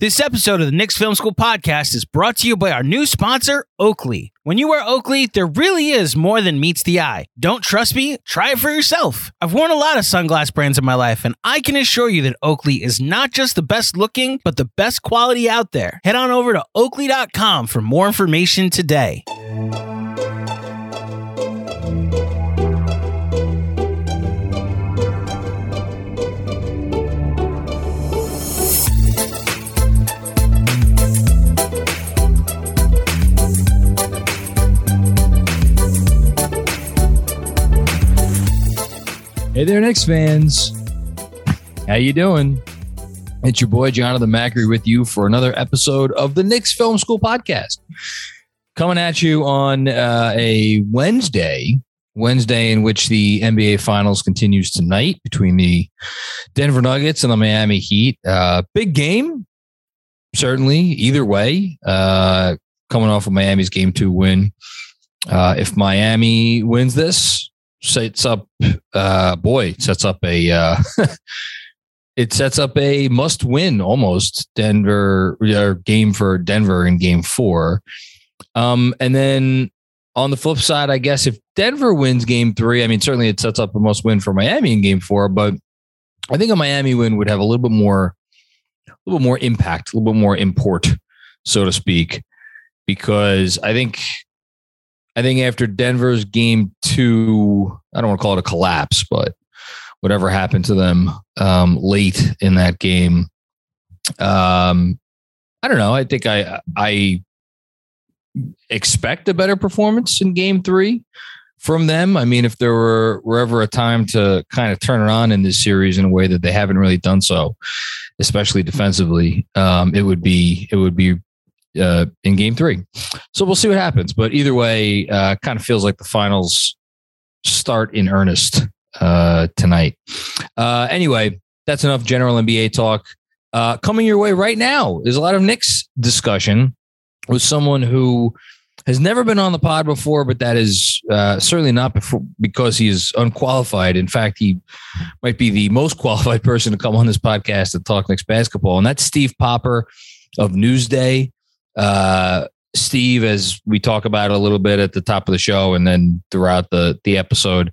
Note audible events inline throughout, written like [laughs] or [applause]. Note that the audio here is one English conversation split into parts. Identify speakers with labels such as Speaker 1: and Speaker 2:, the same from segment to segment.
Speaker 1: This episode of the Knicks Film School podcast is brought to you by our new sponsor, Oakley. When you wear Oakley, there really is more than meets the eye. Don't trust me? Try it for yourself. I've worn a lot of sunglass brands in my life, and I can assure you that Oakley is not just the best looking, but the best quality out there. Head on over to oakley.com for more information today.
Speaker 2: Hey there, Knicks fans. How you doing? It's your boy Jonathan Macri with you for another episode of the Knicks Film School podcast. Coming at you on uh, a Wednesday, Wednesday in which the NBA Finals continues tonight between the Denver Nuggets and the Miami Heat. Uh, big game, certainly. Either way, uh, coming off of Miami's game two win. Uh, if Miami wins this, sets up uh boy sets up a uh [laughs] it sets up a must win almost denver or game for denver in game four. Um and then on the flip side i guess if denver wins game three i mean certainly it sets up a must win for miami in game four but i think a miami win would have a little bit more a little bit more impact a little bit more import so to speak because i think I think after Denver's game two, I don't want to call it a collapse, but whatever happened to them um, late in that game, um, I don't know. I think I I expect a better performance in game three from them. I mean, if there were, were ever a time to kind of turn it on in this series in a way that they haven't really done so, especially defensively, um, it would be it would be uh, in game three. So we'll see what happens. But either way, uh, kind of feels like the finals start in earnest uh, tonight. Uh, anyway, that's enough general NBA talk. Uh, coming your way right now is a lot of Knicks discussion with someone who has never been on the pod before, but that is uh, certainly not before, because he is unqualified. In fact, he might be the most [laughs] qualified person to come on this podcast and talk Knicks basketball, and that's Steve Popper of Newsday. Uh, Steve, as we talk about a little bit at the top of the show and then throughout the the episode,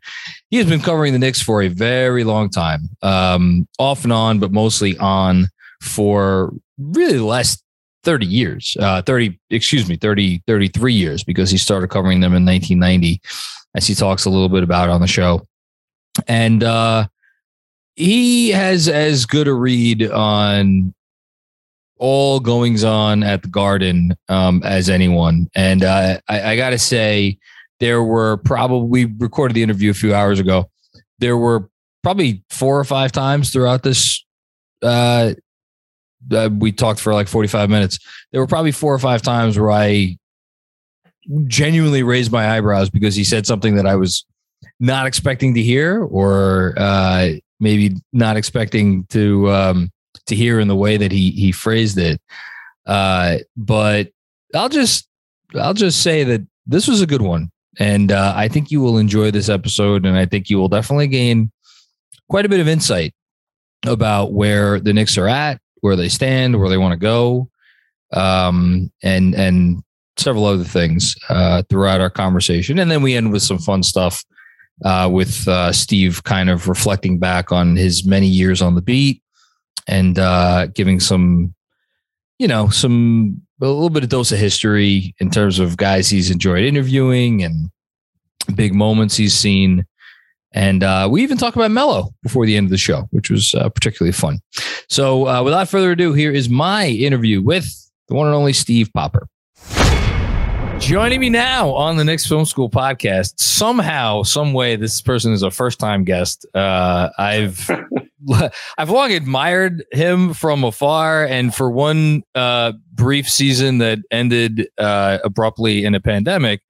Speaker 2: he has been covering the Knicks for a very long time, um, off and on, but mostly on for really the last 30 years, uh, 30, excuse me, 30, 33 years, because he started covering them in 1990, as he talks a little bit about on the show. And uh, he has as good a read on all goings on at the garden um, as anyone. And uh, I, I got to say, there were probably, we recorded the interview a few hours ago. There were probably four or five times throughout this. Uh, uh, we talked for like 45 minutes. There were probably four or five times where I genuinely raised my eyebrows because he said something that I was not expecting to hear or uh, maybe not expecting to um, to hear in the way that he he phrased it. Uh, but I'll just I'll just say that this was a good one, and uh, I think you will enjoy this episode, and I think you will definitely gain quite a bit of insight about where the Knicks are at, where they stand, where they want to go, um, and and several other things uh, throughout our conversation, and then we end with some fun stuff. Uh, with uh, Steve kind of reflecting back on his many years on the beat and uh, giving some, you know, some a little bit of dose of history in terms of guys he's enjoyed interviewing and big moments he's seen. And uh, we even talk about Melo before the end of the show, which was uh, particularly fun. So, uh, without further ado, here is my interview with the one and only Steve Popper. Joining me now on the Knicks Film School podcast, somehow, some way, this person is a first time guest. Uh, I've [laughs] [laughs] I've long admired him from afar, and for one uh, brief season that ended uh, abruptly in a pandemic,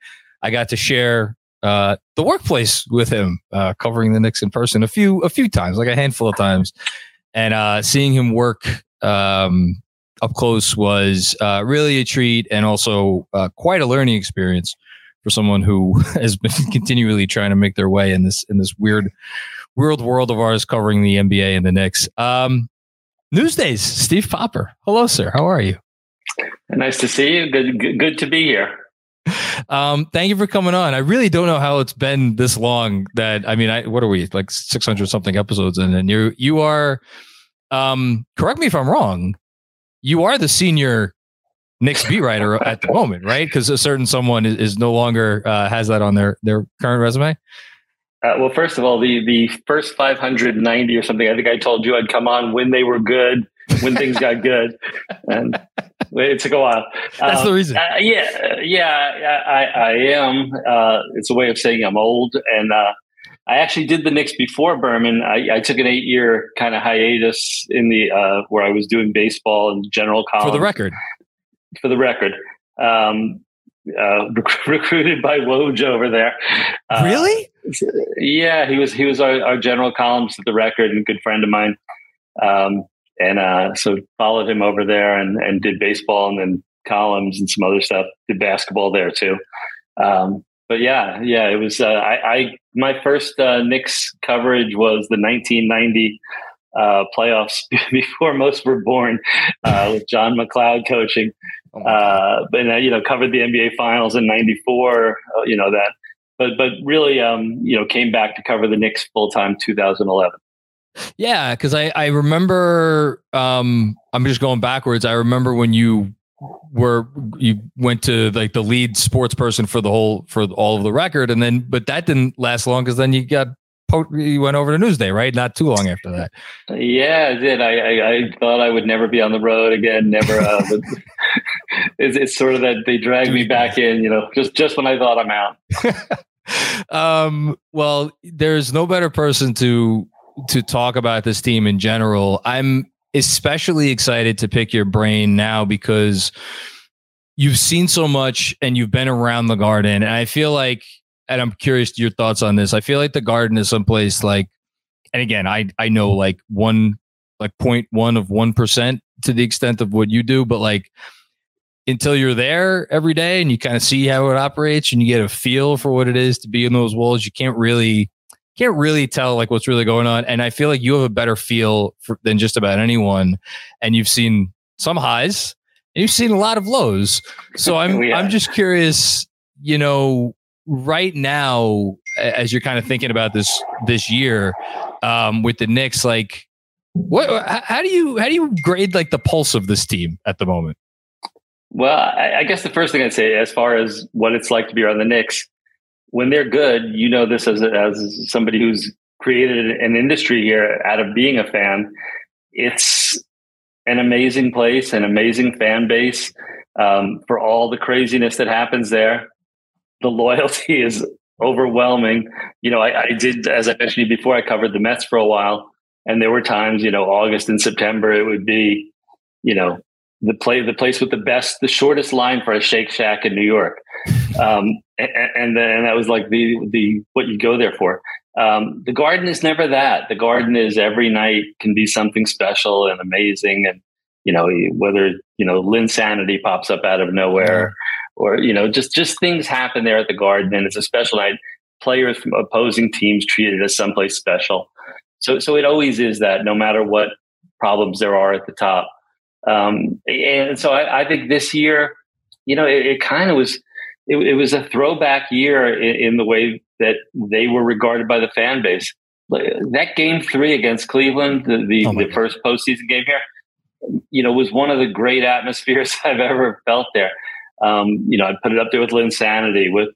Speaker 2: I got to share uh, the workplace with him, uh, covering the Knicks in person a few a few times, like a handful of times, and uh, seeing him work um, up close was uh, really a treat, and also quite a learning experience for someone who [laughs] has been [laughs] continually trying to make their way in this in this weird world world of ours covering the NBA and the Knicks. Um, Newsdays, Steve Popper. Hello, sir. How are you?
Speaker 3: Nice to see you. Good, good, good to be here.
Speaker 2: Um, thank you for coming on. I really don't know how it's been this long. That I mean, I what are we like six hundred something episodes, in, and you you are. Um, correct me if I'm wrong. You are the senior Knicks beat writer at the moment, right? Because a certain someone is, is no longer uh, has that on their their current resume.
Speaker 3: Uh, well, first of all, the the first 590 or something. I think I told you I'd come on when they were good, when things got [laughs] good, and it took a while.
Speaker 2: That's um, the reason.
Speaker 3: Uh, yeah, yeah, I, I am. Uh, it's a way of saying I'm old, and uh, I actually did the Knicks before Berman. I, I took an eight year kind of hiatus in the uh, where I was doing baseball and general column.
Speaker 2: For the record.
Speaker 3: For the record. Um, uh, rec- [laughs] recruited by Woj over there.
Speaker 2: Uh, really?
Speaker 3: Yeah, he was he was our, our, general columns at the Record and a good friend of mine. Um, and uh, so followed him over there and, and did baseball and then columns and some other stuff. Did basketball there too. Um, but yeah, yeah, it was. Uh, I, I, my first uh, Knicks coverage was the 1990 uh, playoffs [laughs] before most were born, uh, with John MacLeod coaching. Oh uh, but uh, you know, covered the NBA Finals in '94. Uh, you know that, but but really, um, you know, came back to cover the Knicks full time 2011.
Speaker 2: Yeah, because I I remember. Um, I'm just going backwards. I remember when you were you went to like the lead sports person for the whole for all of the record, and then but that didn't last long because then you got you went over to Newsday, right? Not too long after that.
Speaker 3: Yeah, I did. I, I, I thought I would never be on the road again. Never. Uh, [laughs] it's, it's sort of that they dragged me back in. You know, just just when I thought I'm
Speaker 2: out. [laughs] um. Well, there's no better person to to talk about this team in general. I'm especially excited to pick your brain now because you've seen so much and you've been around the garden. And I feel like and I'm curious your thoughts on this. I feel like the garden is someplace like, and again, I I know like one like point one of one percent to the extent of what you do, but like until you're there every day and you kind of see how it operates and you get a feel for what it is to be in those walls, you can't really can't really tell like what's really going on. And I feel like you have a better feel for, than just about anyone, and you've seen some highs and you've seen a lot of lows. So [laughs] I'm yeah. I'm just curious, you know, right now, as you're kind of thinking about this this year um, with the Knicks, like what? How do you how do you grade like the pulse of this team at the moment?
Speaker 3: Well, I, I guess the first thing I'd say, as far as what it's like to be around the Knicks, when they're good, you know this as as somebody who's created an industry here out of being a fan. It's an amazing place, an amazing fan base um, for all the craziness that happens there the loyalty [laughs] is overwhelming. You know, I, I, did, as I mentioned before, I covered the Mets for a while, and there were times, you know, August and September, it would be, you know, the play, the place with the best, the shortest line for a Shake Shack in New York, [laughs] um, and, and then that was like the the what you go there for. Um, the Garden is never that. The Garden is every night can be something special and amazing, and you know whether you know Linsanity pops up out of nowhere or you know just just things happen there at the garden and it's a special night. Players from opposing teams treated as someplace special. So so it always is that no matter what problems there are at the top. Um, and so I, I, think this year you know it, it kind of was it, it, was a throwback year in, in, the way that they were regarded by the fan base. That game three against cleveland the, the, oh the first postseason game here you know was one of the great atmospheres [laughs] i've ever felt there um, you know, I'd put it up there with Linsanity, with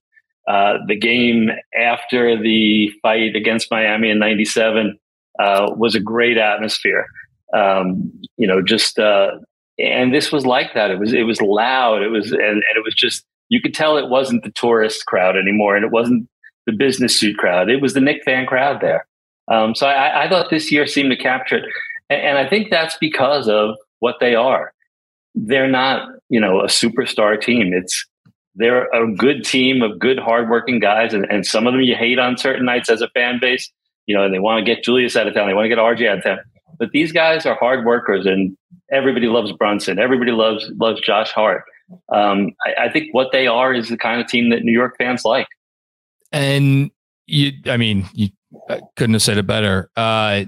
Speaker 3: uh, the game after the fight against Miami in '97 uh, was a great atmosphere. Um, you know, just uh, and this was like that. It was it was loud. It was and, and it was just you could tell it wasn't the tourist crowd anymore, and it wasn't the business suit crowd. It was the Knick fan crowd there. Um, so I, I, thought this year seemed to capture it, and, and I think that's because of what they are they're not, you know, a superstar team. It's they're a good team of good, hardworking guys, and, and some of them you hate on certain nights as a fan base. You know, and they want to get Julius out of town. They want to get RJ out of town. But these guys are hard workers, and everybody loves Brunson. Everybody loves loves Josh Hart. Um, I, I think what they are is the kind of team that New York fans like.
Speaker 2: And you, I mean, you couldn't have said it better. Uh,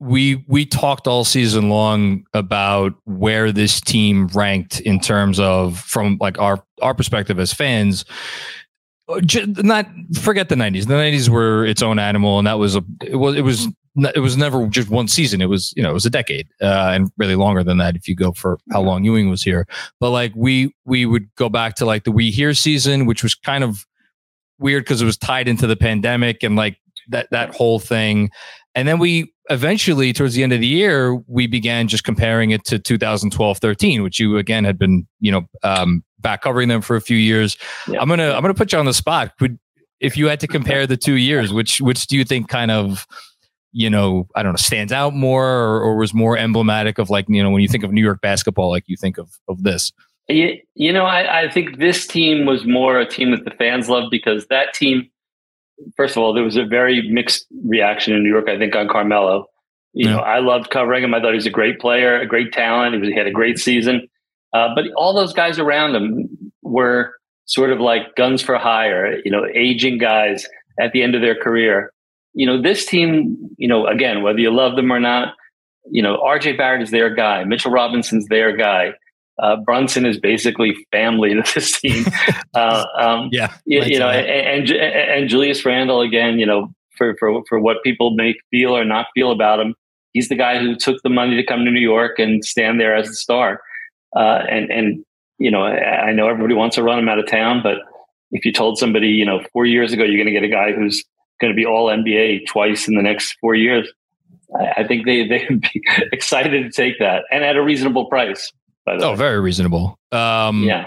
Speaker 2: we we talked all season long about where this team ranked in terms of from like our our perspective as fans uh, not forget the 90s the 90s were its own animal and that was a it was it was it was never just one season. It was you know it was a decade uh, and really longer than that if you go for how long ewing was here. But like we we would go back to like the we here season which was kind of weird because it was tied into the pandemic and like that that whole thing and then we eventually, towards the end of the year, we began just comparing it to 2012 13, which you again had been, you know, um, back covering them for a few years. Yeah. I'm gonna I'm gonna put you on the spot. Would if you had to compare the two years, [laughs] which which do you think kind of you know, I don't know, stands out more or, or, was more emblematic of like, you know, when you think of New York basketball, like you think of of this?
Speaker 3: You, you know, I, I think this team was more a team that the fans loved because that team first of all, there was a very mixed reaction in New York, I think, on Carmelo. You yeah. know, I loved covering him. I thought he was a great player, a great talent. He, was, he had a great season. Uh, but all those guys around him were sort of like guns for hire, you know, aging guys at the end of their career. You know, this team, you know, again, whether you love them or not, you know, RJ Barrett is their guy. Mitchell Robinson's their guy uh, Brunson is basically family to this team. [laughs] uh, um,
Speaker 2: yeah,
Speaker 3: you, you know, and, and, and Julius Randle again. You know, for for for what people may feel or not feel about him, he's the guy who took the money to come to New York and stand there as the star. Uh, and and you know, I, I know everybody wants to run him out of town, but if you told somebody, you know, four years ago you're going to get a guy who's going to be All NBA twice in the next four years, I, I think they they'd be [laughs] excited to take that and at a reasonable price
Speaker 2: oh, way. very reasonable. Um,
Speaker 3: yeah.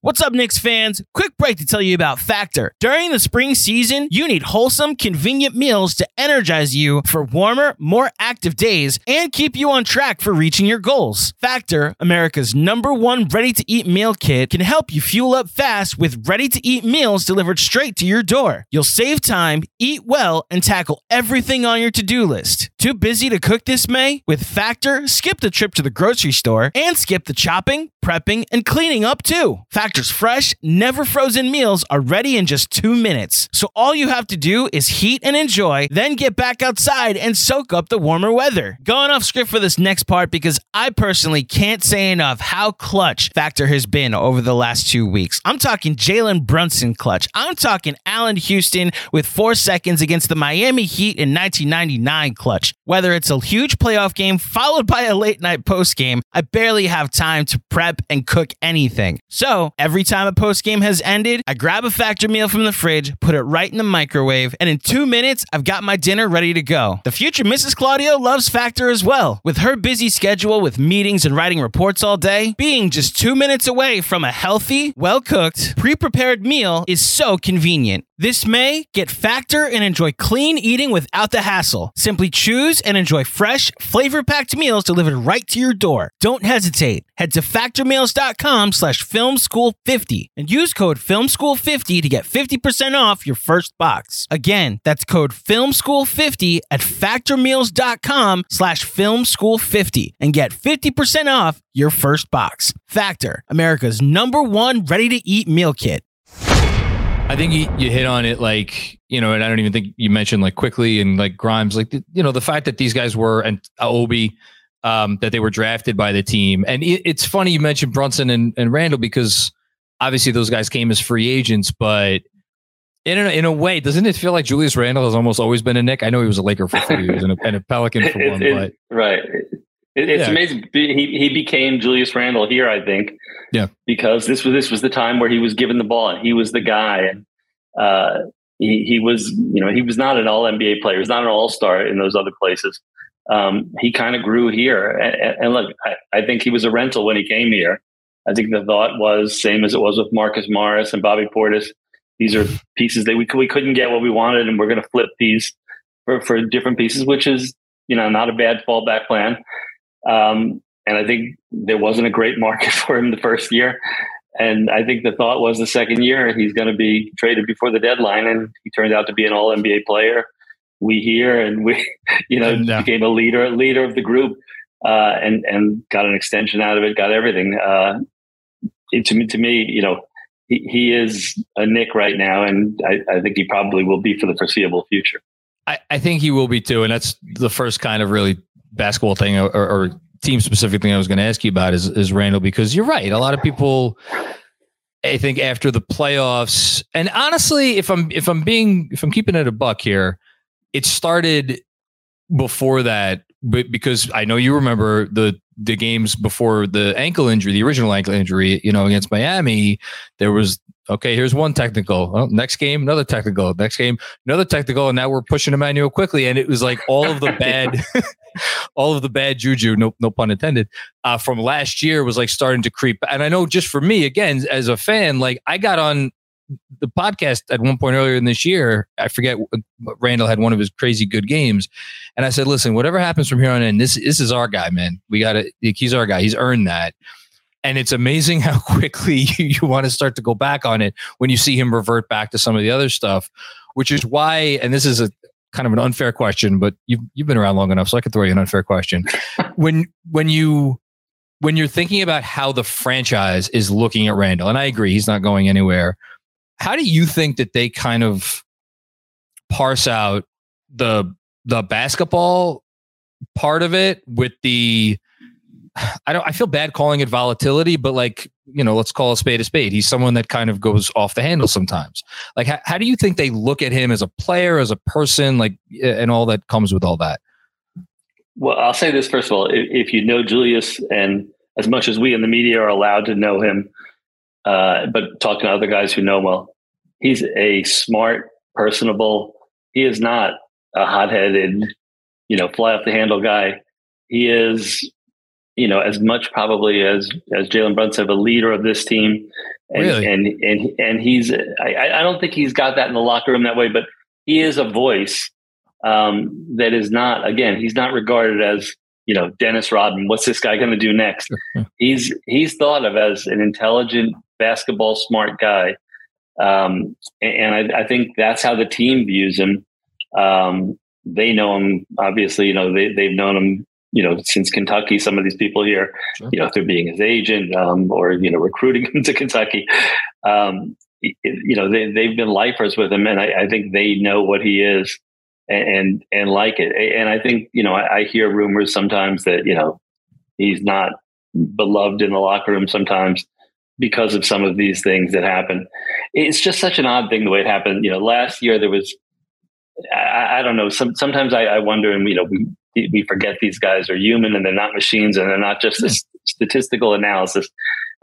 Speaker 1: What's up, Knicks fans? Quick break to tell you about Factor. During the spring season, you need wholesome, convenient meals to energize you for warmer, more active days and keep you on track for reaching your goals. Factor, America's number one ready to eat meal kit, can help you fuel up fast with ready to eat meals delivered straight to your door. You'll save time, eat well, and tackle everything on your to do list. Too busy to cook this May? With Factor, skip the trip to the grocery store and skip the chopping, prepping, and cleaning up too. Factor Factor's fresh, never frozen meals are ready in just two minutes. So all you have to do is heat and enjoy, then get back outside and soak up the warmer weather. Going off script for this next part because I personally can't say enough how clutch Factor has been over the last two weeks. I'm talking Jalen Brunson clutch. I'm talking Allan Houston with four seconds against the Miami Heat in 1999 clutch. Whether it's a huge playoff game followed by a late night post game, I barely have time to prep and cook anything. So Every time a post game has ended, I grab a factor meal from the fridge, put it right in the microwave, and in two minutes, I've got my dinner ready to go. The future Mrs. Claudio loves Factor as well. With her busy schedule with meetings and writing reports all day, being just two minutes away from a healthy, well cooked, pre prepared meal is so convenient. This May, get Factor and enjoy clean eating without the hassle. Simply choose and enjoy fresh, flavor packed meals delivered right to your door. Don't hesitate. Head to factormeals.com slash filmschool50 and use code filmschool50 to get 50% off your first box. Again, that's code filmschool50 at factormeals.com slash filmschool50 and get 50% off your first box. Factor, America's number one ready to eat meal kit.
Speaker 2: I think you, you hit on it like, you know, and I don't even think you mentioned like Quickley and like Grimes, like, you know, the fact that these guys were, and Obi, um, that they were drafted by the team. And it, it's funny you mentioned Brunson and, and Randle because obviously those guys came as free agents, but in a, in a way, doesn't it feel like Julius Randle has almost always been a Knick? I know he was a Laker for three years and a, and a Pelican for [laughs]
Speaker 3: it,
Speaker 2: one,
Speaker 3: it,
Speaker 2: but
Speaker 3: right. It, it's yeah. amazing. He he became Julius Randle here, I think.
Speaker 2: Yeah.
Speaker 3: Because this was this was the time where he was given the ball and he was the guy and uh, he he was you know he was not an All NBA player. He was not an All Star in those other places. Um, he kind of grew here, and, and look, I, I think he was a rental when he came here. I think the thought was same as it was with Marcus Morris and Bobby Portis. These are pieces that we we couldn't get what we wanted, and we're going to flip these for for different pieces, which is you know not a bad fallback plan. Um, and I think there wasn't a great market [laughs] for him the first year. And I think the thought was the second year he's going to be traded before the deadline, and he turned out to be an All NBA player. We here and we, [laughs] you know, and, uh, became a leader, leader of the group, uh, and and got an extension out of it, got everything. Uh, it, to me, to me, you know, he, he is a Knick right now, and I, I think he probably will be for the foreseeable future.
Speaker 2: I, I think he will be too, and that's the first kind of really basketball thing or, or team specific thing I was going to ask you about is, is Randle because you're right. A lot of people, I think, after the playoffs, and honestly, if I'm if I'm being if I'm keeping it a buck here, it started before that, but because I know you remember the the games before the ankle injury, the original ankle injury, you know, against Miami, there was okay, here's one technical. Oh, next game, another technical. Next game, another technical, and now we're pushing Immanuel Quickley. and it was like all of the [laughs] bad, [laughs] all of the bad juju, no no pun intended, uh, from last year was like starting to creep. And I know just for me, again, as a fan, like I got on the podcast at one point earlier in this year. I forget Randle had one of his crazy good games, and I said, "Listen, whatever happens from here on in, this this is our guy, man. We got to. He's our guy. He's earned that." And it's amazing [laughs] how quickly you, you want to start to go back on it when you see him revert back to some of the other stuff, which is why, and this is a kind of an unfair question, but you've you've been around long enough, so I could throw you an unfair question. [laughs] when when you when you're thinking about how the franchise is looking at Randle, and I agree, he's not going anywhere. How do you think that they kind of parse out the the basketball part of it with the I don't I feel bad calling it volatility, but like, you know, let's call a spade a spade. He's someone that kind of goes off the handle sometimes. Like how, how do you think they look at him as a player, as a person, like and all that comes with all that?
Speaker 3: Well, I'll say this first of all, if, if you know Julius and as much as we in the media are allowed to know him, uh, but talking to other guys who know him well, he's a smart, personable. He is not a hot-headed, you know, fly off the handle guy. He is you know, as much probably as as Jalen Brunson, a leader of this team, and really? and and and he's I, I don't think he's got that in the locker room that way, but he is a voice um, that is not again he's not regarded as you know Dennis Rodman. What's this guy going to do next? he's he's thought of as an intelligent basketball smart guy, um, and I, I, think that's how the team views him. Um, they know him obviously. You know they they've known him you know, since Kentucky, some of these people here, sure. you know, through being his agent um, or, you know, recruiting [laughs] him to Kentucky, um, you know, they, they've been lifers with him. And I, I think they know what he is and, and like it. And I think, you know, I, I hear rumors sometimes that, you know, he's not beloved in the locker room sometimes because of some of these things that happen. It's just such an odd thing the way it happened. You know, last year there was, I, I don't know. Some, sometimes I, I wonder, and you know, we we forget these guys are human and they're not machines and they're not just a statistical analysis.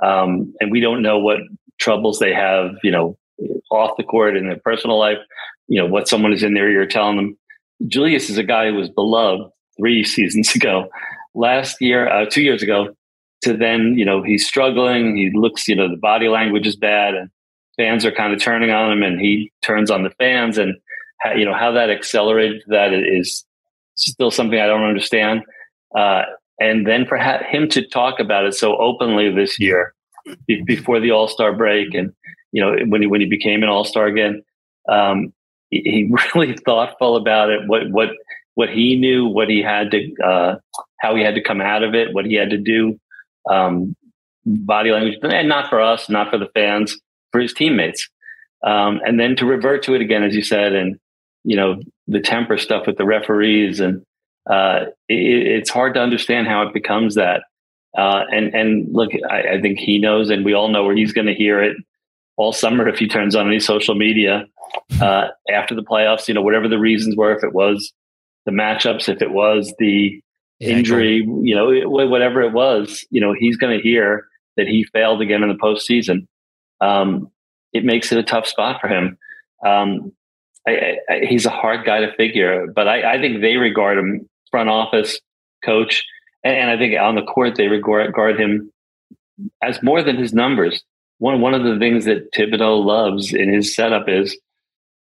Speaker 3: Um, and we don't know what troubles they have, you know, off the court in their personal life, you know, what someone is in their ear telling them. Julius is a guy who was beloved three [laughs] seasons ago. Last year, uh, two years ago, to then, you know, he's struggling. He looks, you know, the body language is bad and fans are kind of turning on him and he turns on the fans. And, you know, how that accelerated that is still something I don't understand. Uh, and then for ha- him to talk about it so openly this year be- before the All Star break, and you know when he when he became an All Star again, um, he, he, [laughs] really thoughtful about it. What what what he knew, what he had to, uh, how he had to come out of it, what he had to do, um, body language, and not for us, not for the fans, for his teammates, um, and then to revert to it again, as you said, and you know the temper stuff with the referees, and uh, it, it's hard to understand how it becomes that. Uh, and and look, I, I, think he knows, and we all know where he's going to hear it all summer if he turns on any social media uh, after the playoffs. You know, whatever the reasons were, if it was the matchups, if it was the yeah, injury, you know, whatever it was, you know, he's going to hear that he failed again in the postseason. Um, it makes it a tough spot for him. Um, I, I, he's a hard guy to figure, but I, I, think they regard him front office coach, and, and I think on the court they regard, regard him as more than his numbers. One one of the things that Thibodeau loves in his setup is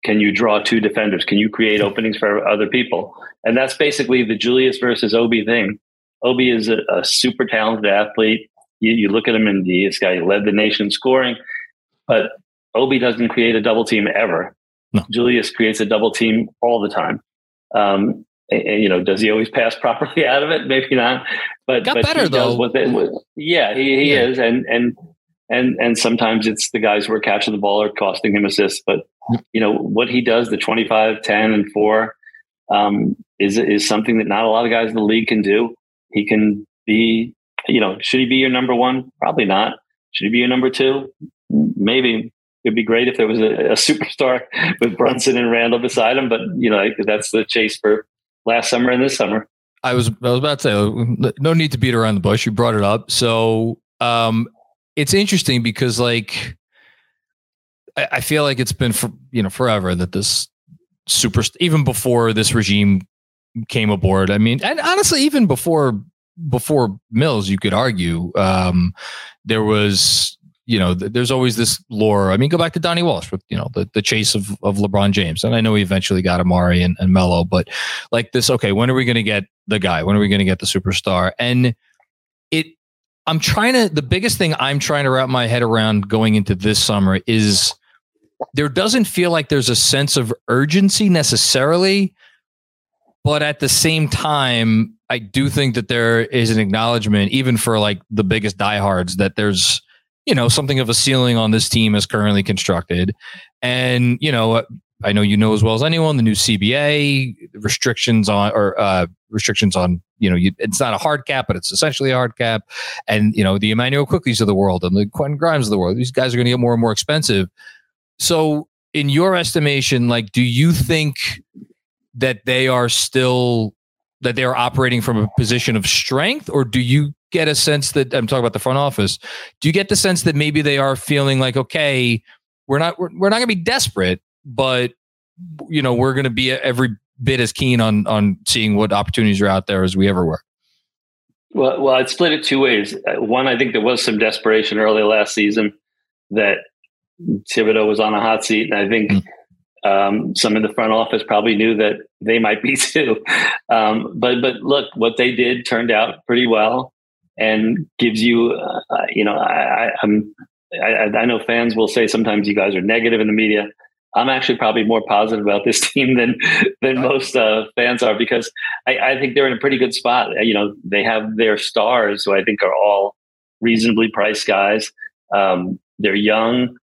Speaker 3: can you draw two defenders? Can you create openings for other people? And that's basically the Julius versus Obi thing. Obi is a, a super talented athlete. You, you, look at him and this guy led the nation scoring, but Obi doesn't create a double team ever. No. Julius creates a double team all the time. Um, and, and, you know, does he always [laughs] pass properly out of it? Maybe not. But
Speaker 2: got
Speaker 3: but
Speaker 2: better though.
Speaker 3: yeah, he, he yeah. is, and and and and sometimes it's the guys who are catching the ball or costing him assists. But you know what he does, the 25, 10, and four, um, is is something that not a lot of guys in the league can do. He can be, you know, should he be your number one? Probably not. Should he be your number two? Maybe it'd be great if there was a, a, superstar [laughs] with Brunson and Randle beside him, but you know that's the chase for last summer and this summer.
Speaker 2: I was I was about to say no need to beat around the bush. You brought it up, so um, it's interesting because like I, I feel like it's been for you know forever that this super even before this regime came aboard. I mean, and honestly, even before before Mills, you could argue um, there was you know, th- there's always this lore. I mean, go back to Donnie Walsh with, you know, the, the chase of, of LeBron James. And I know he eventually got Amar'e and, and Melo, but like this, okay, when are we going to get the guy? When are we going to get the superstar? And it, I'm trying to, the biggest thing I'm trying to wrap my head around going into this summer is there doesn't feel like there's a sense of urgency necessarily. But at the same time, I do think that there is an acknowledgement, even for like the biggest diehards, that there's, you know, something of a ceiling on this team as currently constructed. And, you know, I know you know as well as anyone the new CBA restrictions on or uh, restrictions on you know you, it's not a hard cap but it's essentially a hard cap and you know the Immanuel Quickleys of the world and the Quentin Grimes of the world these guys are going to get more and more expensive. So in your estimation, like, do you think that they are still that they are operating from a position of strength, or do you get a sense that I'm talking about the front office. Do you get the sense that maybe they are feeling like, okay, we're not we're, we're not going to be desperate, but you know we're going to be every bit as keen on on seeing what opportunities are out there as we ever were.
Speaker 3: Well, well, I'd split it two ways. Uh, one, I think there was some desperation early last season that Thibodeau was on a hot seat, and I think. Mm. Um, some in the front office probably knew that they might be [laughs] too. Um, but but look, what they did turned out pretty well and gives you, uh, you know, I, I'm, I, I know fans will say sometimes you guys are negative in the media. I'm actually probably more positive about this [laughs] team than than most uh, fans are because I, I, think they're in a pretty good spot. You know, they have their stars, who I think are all reasonably priced guys. Um, they're young.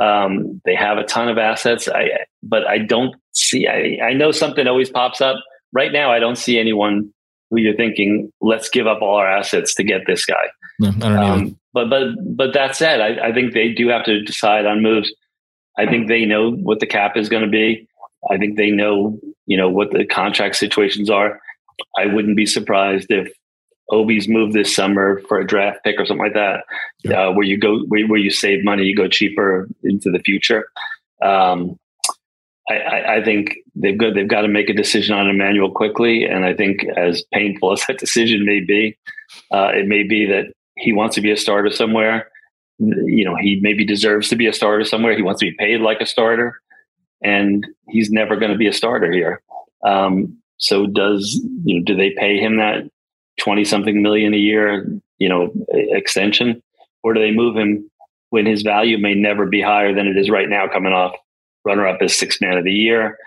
Speaker 3: Um, they have a ton of assets. I, but I don't see. I, I know something always pops up. Right now, I don't see anyone who you're thinking, let's give up all our assets to get this guy.
Speaker 2: No, um,
Speaker 3: but but but that said, I, I think they do have to decide on moves. I think they know what the cap is going to be. I think they know you know what the contract situations are. I wouldn't be surprised if Obi's moved this summer for a draft pick or something like that, uh, where you go where, where, you save money, you go cheaper into the future. Um, I, I, think they've got they've got to make a decision on Immanuel Quickley, and I think as painful [laughs] as that decision may be, uh, it may be that he wants to be a starter somewhere. You know, he maybe deserves to be a starter somewhere. He wants to be paid like a starter, and he's never going to be a starter here. Um, so, does you know? Do they pay him that twenty something million a year? You know, extension, or do they move him when his value may never be higher than it is right now, coming off runner up as six man of the year.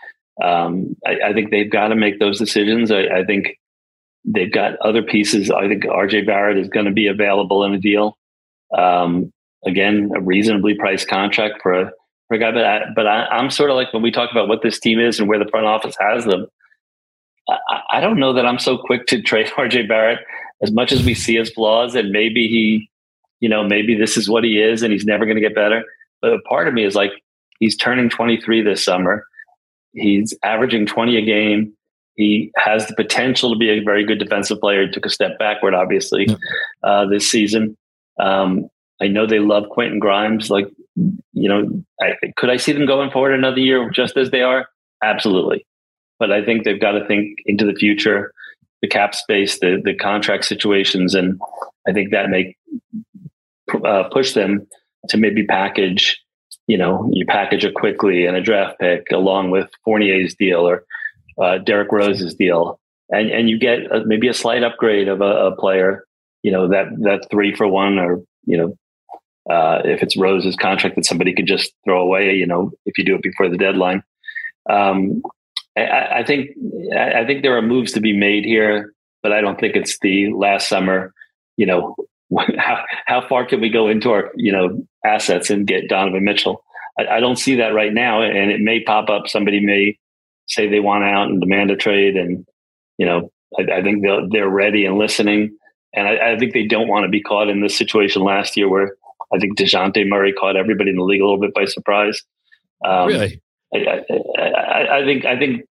Speaker 3: Um, I, I, think they've got to make those decisions. I, I, think they've got other pieces. I think RJ Barrett is going to be available in a deal. Um, again, a reasonably priced contract for a, for a guy. But, I, but I, am sort of like when we talk about what this team is and where the front office has them, I, I don't know that I'm so quick to trade [laughs] RJ Barrett as much as we see his flaws and maybe he, you know, maybe this is what he is and he's never going to get better. But a part of me is like, He's turning 23 this summer. He's averaging 20 a game. He has the potential to be a very good defensive player. He took a step backward, obviously, uh, this season. Um, I know they love Quentin Grimes. Like, you know, I, could I see them going forward another year just as they are? Absolutely. But I think they've got to think into the future, the cap space, the the contract situations, and I think that may uh, push them to maybe package. You know, you package a Quickley and a draft pick along with Fournier's deal or uh, Derrick Rose's deal, and and you get a, maybe a slight upgrade of a, a, player. You know that that three for one, or you know, uh, if it's Rose's contract that somebody could just throw away. You know, if you do it before the deadline. Um, I, I think I think there are moves to be made here, but I don't think it's the last summer. You know, [laughs] how how far can we go into our you know assets and get Donovan Mitchell? I, I don't see that right now, and it may pop up. Somebody may say they want out and demand a trade, and you know, I, I think they're ready and listening. And I, I think they don't want to be caught in this situation last year where I think Dejounte Murray caught everybody in the league a little bit by surprise.
Speaker 2: Um, really?
Speaker 3: I, I, I, think I think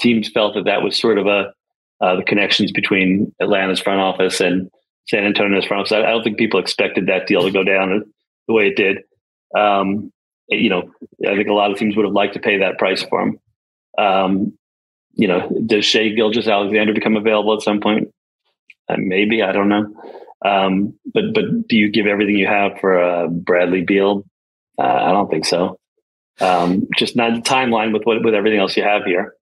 Speaker 3: teams felt that that was sort of a uh, the connections between Atlanta's front office and San Antonio's front office. I, I, don't think people expected that deal to go down the way it did. Um, you know, I think a lot of teams would have liked to pay that price for him. Um, you know, does Shai Gilgeous-Alexander become available at some point? Uh, maybe I don't know. Um, but but do you give everything you have for uh, Bradley Beal? Uh, I don't think so. Um, just not the timeline with what with everything else you have here.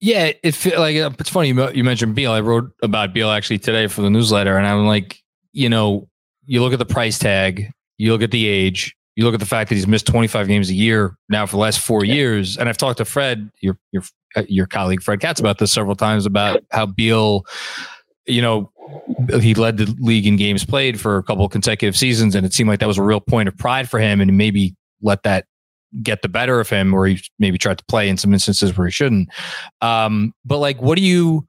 Speaker 2: Yeah, it feel like uh, it's funny you mentioned Beal. I wrote about Beal actually today for the newsletter, and I'm like, you know, you look at the price tag, you look at the age, you look at the fact that he's missed 25 games a year now for the last four yeah. years. And I've talked to Fred, your your uh, your colleague Fred Katz, about this several times about how Beal, you know, he led the league in games played for a couple consecutive seasons, and it seemed like that was a real point of pride for him, and maybe let that get the better of him, or he maybe tried to play in some instances where he shouldn't. Um, but like, what do you?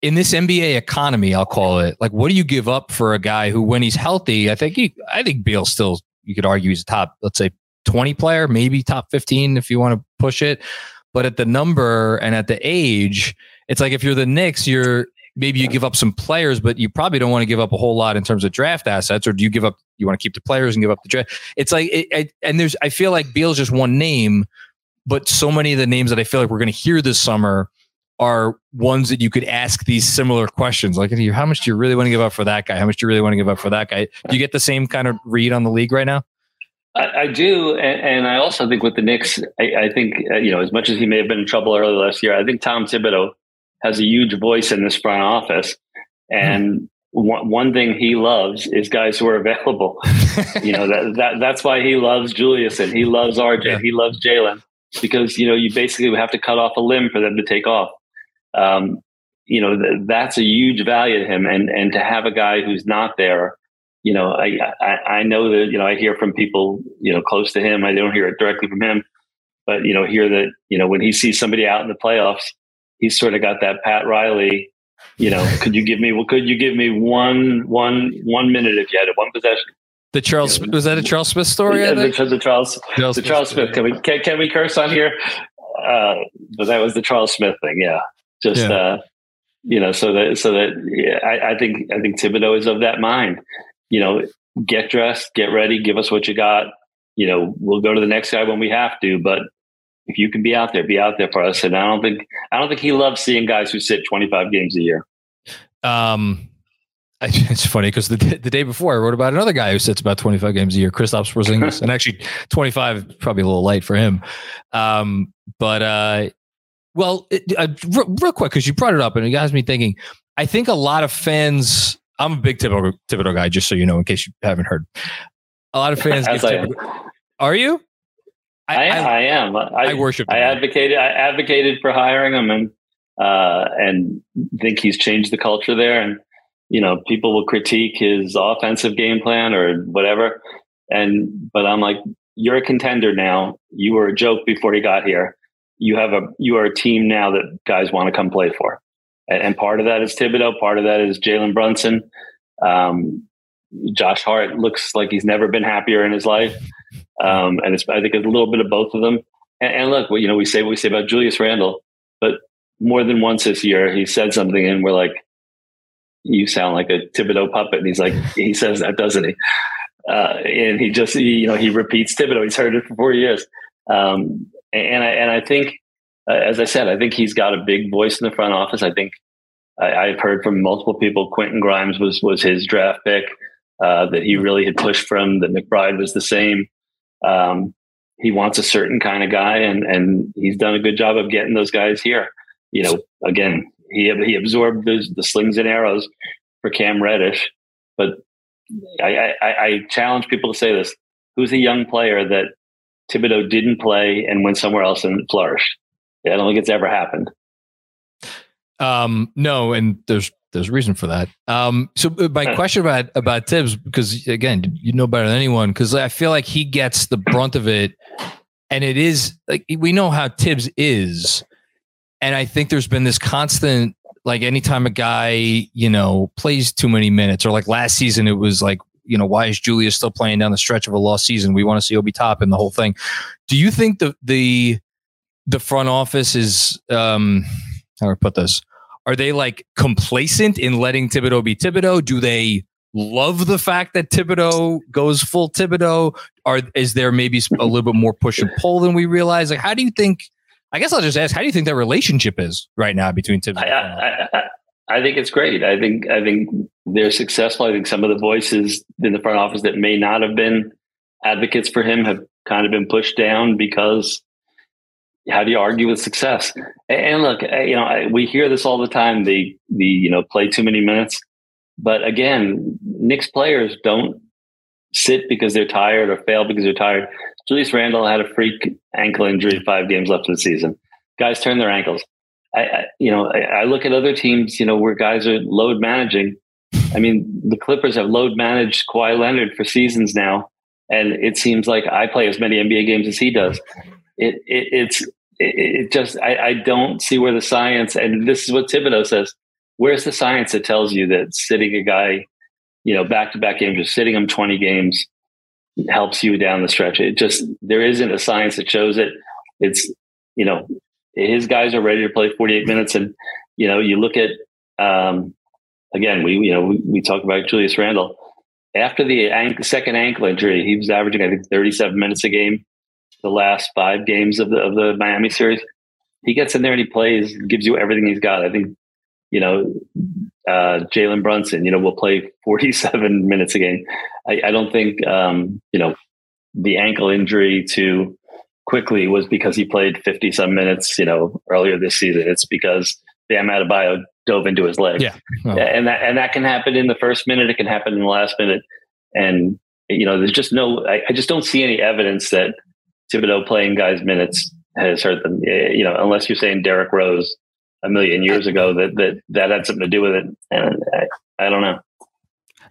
Speaker 2: in this NBA economy, I'll call it like, what do you give up for a guy who, when he's healthy, I think he, I think Beal still you could argue he's a top, let's say 20 player, maybe top 15 if you want to push it. But at the number and at the age, it's like if you're the Knicks, you're maybe you give up some players, but you probably don't want to give up a whole lot in terms of draft assets, or do you give up? You want to keep the players and give up the draft? It's like, it, it, and there's, I feel like Beal's just one name, but so many of the names that I feel like we're going to hear this summer are ones that you could ask these similar questions. Like, how much do you really want to give up for that guy? How much do you really want to give up for that guy? Do you get the same kind of read on the league right now?
Speaker 3: I, do, and, and, I also think with the Knicks, I, I think uh, you know as much as he may have been in trouble early last year, I think Tom Thibodeau has a huge voice in this front office, and. Mm. One, one thing he loves is guys who are available. [laughs] you know that, that that's why he loves Julius and he loves RJ. Yeah. He loves Jalen because you know you basically have to cut off a limb for them to take off um, you know, th- that's a huge value to him. And, and to have a guy who's not there, you know, I, I, I know that, you know, I hear from people, you know, close to him. I don't hear it directly from him, but, you know, hear that, you know, when he sees somebody out in the playoffs, he's sort of got that Pat Riley, you know, could you give me, well, could you give me one, one, one minute if you had it, one possession?
Speaker 2: The Charles was that a Charles Smith story?
Speaker 3: Yeah, the, the, Charles, Charles the Charles Smith. Can we can, can we curse on here? Uh, but that was the Charles Smith thing. Yeah, just yeah. uh, you know, so that so that yeah, I, I think I think Thibodeau is of that mind. You know, get dressed, get ready, give us what you got. You know, we'll go to the next guy when we have to, but if you can be out there, be out there for us. And I don't think I don't think he loves seeing guys who sit 25 games a year. Um, [laughs]
Speaker 2: it's funny because the, the day before I wrote about another guy who sits about 25 games a year, Kristaps Porzingis, and actually 25 probably a little light for him. Um, but uh, well, it, uh, real, real, quick, because you brought it up and it has me thinking. I think a lot of fans. I'm a big Thibodeau, Thibodeau guy, just so you know, in case you haven't heard. A lot of fans. [laughs] give Thibodeau, are you?
Speaker 3: I, I, I am. I,
Speaker 2: I worship.
Speaker 3: I advocated. I advocated for hiring him, and uh, and think he's changed the culture there. And you know, people will critique his offensive game plan or whatever. And but I'm like, you're a contender now. You were a joke before he got here you have a you are a team now that guys want to come play for, and, and part of that is Thibodeau, part of that is Jalen Brunson. Um, Josh Hart looks like he's never been happier in his life, um, and it's I think it's a little bit of both of them. And, and look, well, you know, we say what we say about Julius Randle, but more than once this year, he said something, and we're like, "You sound like a Thibodeau puppet." And he's like, [laughs] he says that, doesn't he? Uh, and he just, he, you know, he repeats Thibodeau. He's heard it for four years, um, and I and I think, uh, as I said, I think he's got a big voice in the front office. I think I, have heard from multiple people. Quentin Grimes was was his draft pick uh, that he really had pushed from. That McBride was the same. Um, he wants a certain kind of guy, and and he's done a good job of getting those guys here. You know, again, he he absorbed the, the slings and arrows for Cam Reddish, but I, I, I challenge people to say this: Who's a young player that Thibodeau didn't play and went somewhere else and flourished? I don't think it's ever happened.
Speaker 2: Um, no, and there's there's a reason for that. Um, so uh, my question about about Thibs, because again, you know better than anyone, because I feel like he gets the brunt of it, and it is like we know how Thibs is, and I think there's been this constant like anytime a guy you know plays too many minutes, or like last season it was like you know why is Julius still playing down the stretch of a lost season? We want to see Obi Toppin the whole thing. Do you think the the the front office is um how do I put this? Are they like complacent in letting Thibodeau be Thibodeau? Do they love the fact that Thibodeau goes full Thibodeau? Are is there maybe a little bit more push and pull than we realize? Like, how do you think? I guess I'll just ask, how do you think that relationship is right now between Thibodeau?
Speaker 3: I, I, I, think it's great. I think I think they're successful. I think some of the voices in the front office that may not have been advocates for him have kind of been pushed down because how do you argue with success? And look, uh, you know, we hear this all the time. The the you know play too many minutes, but again, Knicks players don't sit because they're tired or fail because they're tired. Julius Randle had a freak ankle injury five games left in the season. Guys turn their ankles. I, I you know I, I look at other teams, you know, where guys are load managing. I mean, the Clippers have load managed Kawhi Leonard for seasons now, and it seems like I play as many NBA games as he does. It, it, it's it, just I, I, don't see where the science and this is what Thibodeau says. Where's the science that tells you that sitting a guy, you know, back to back games or sitting him 20 games helps you down the stretch? It just there isn't a science that shows it. It's you know, his guys are ready to play 48 minutes and you know, you look at um again, we you know, we, we talk about Julius Randle. After the second ankle injury, he was averaging I think 37 minutes a game the last five games of the of the Miami series. He gets in there and he plays, gives you everything he's got. I think, you know, uh, Jalen Brunson, you know, will play 47 [laughs] minutes a game. I, I don't think, um, you know, the ankle injury to Quickley was because he played 50 some minutes, you know, earlier this season. It's because Bam Adebayo dove into his leg.
Speaker 2: Yeah.
Speaker 3: Oh. And that, and that can happen in the first minute. It can happen in the last minute. And, you know, there's just no, I, I just don't see any evidence that Thibodeau playing guys minutes has hurt them. Eh, you know, unless you're saying Derrick Rose a million years ago that that that had something to do with it. And I, I don't know.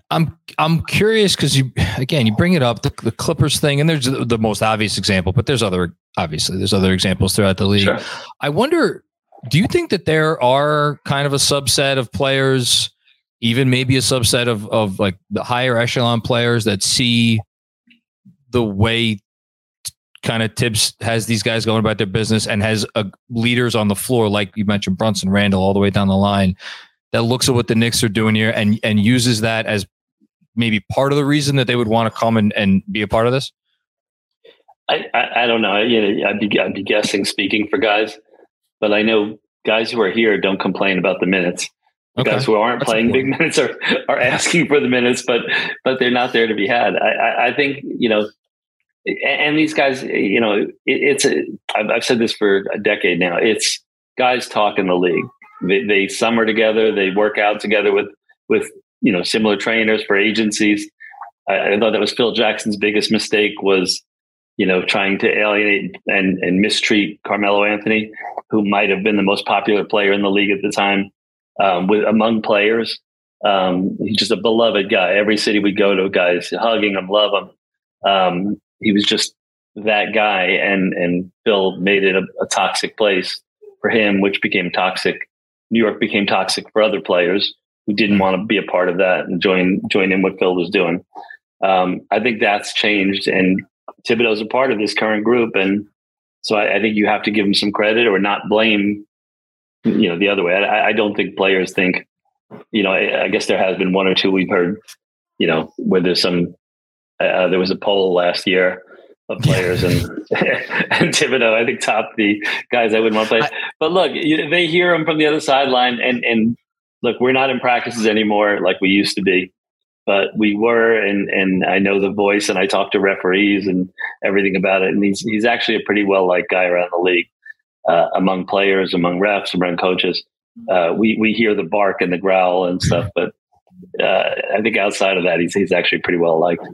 Speaker 2: I'm I'm curious because you again you bring it up the, the Clippers thing and there's the, the, most obvious example, but there's other obviously there's other examples throughout the league. Sure. I wonder, do you think that there are kind of a subset of players, even maybe a subset of of like the higher echelon players that see the way kind of Thibs has these guys going about their business and has uh, leaders on the floor, like you mentioned, Brunson Randle, all the way down the line, that looks at what the Knicks are doing here and and uses that as maybe part of the reason that they would want to come and, and be a part of this?
Speaker 3: I, I, I don't know. You know, I'd be I'd be guessing speaking for guys, but I know guys who are here don't complain about the minutes. Okay. Guys who aren't That's playing big minutes are, are asking for the minutes, but but they're not there to be had. I, I, I think you know and these guys, you know, it, it's a, I've, I've said this for a decade now. It's guys talk in the league. They, they summer together. They work out together with with you know similar trainers for agencies. I, I thought that was Phil Jackson's biggest mistake was you know trying to alienate and and mistreat Carmelo Anthony, who might have been the most popular player in the league at the time um, with among players. Um, he's just a beloved guy. Every city we go to, guys hugging him, love him. Um, he was just that guy, and and Phil made it a, a toxic place for him, which became toxic. New York became toxic for other players who didn't want to be a part of that and join join in what Phil was doing. Um, I think that's changed, and Thibodeau's a part of this current group, and so I, I, think you have to give him some credit or not blame you know the other way. I, I don't think players think. You know, I, I, guess there has been one or two we've heard. You know, where there's some. Uh, there was a poll last year of players, and [laughs] and Thibodeau, I think, top the guys I wouldn't want to play. but look, you, they hear him from the other sideline, and and look, we're not in practices anymore like we used to be. But we were and and I know the voice and I talk to referees and everything about it. And he's he's actually a pretty well liked guy around the league uh, among players among refs among coaches. Uh, we we hear the bark and the growl and stuff but uh, I think outside of that he's he's actually pretty well liked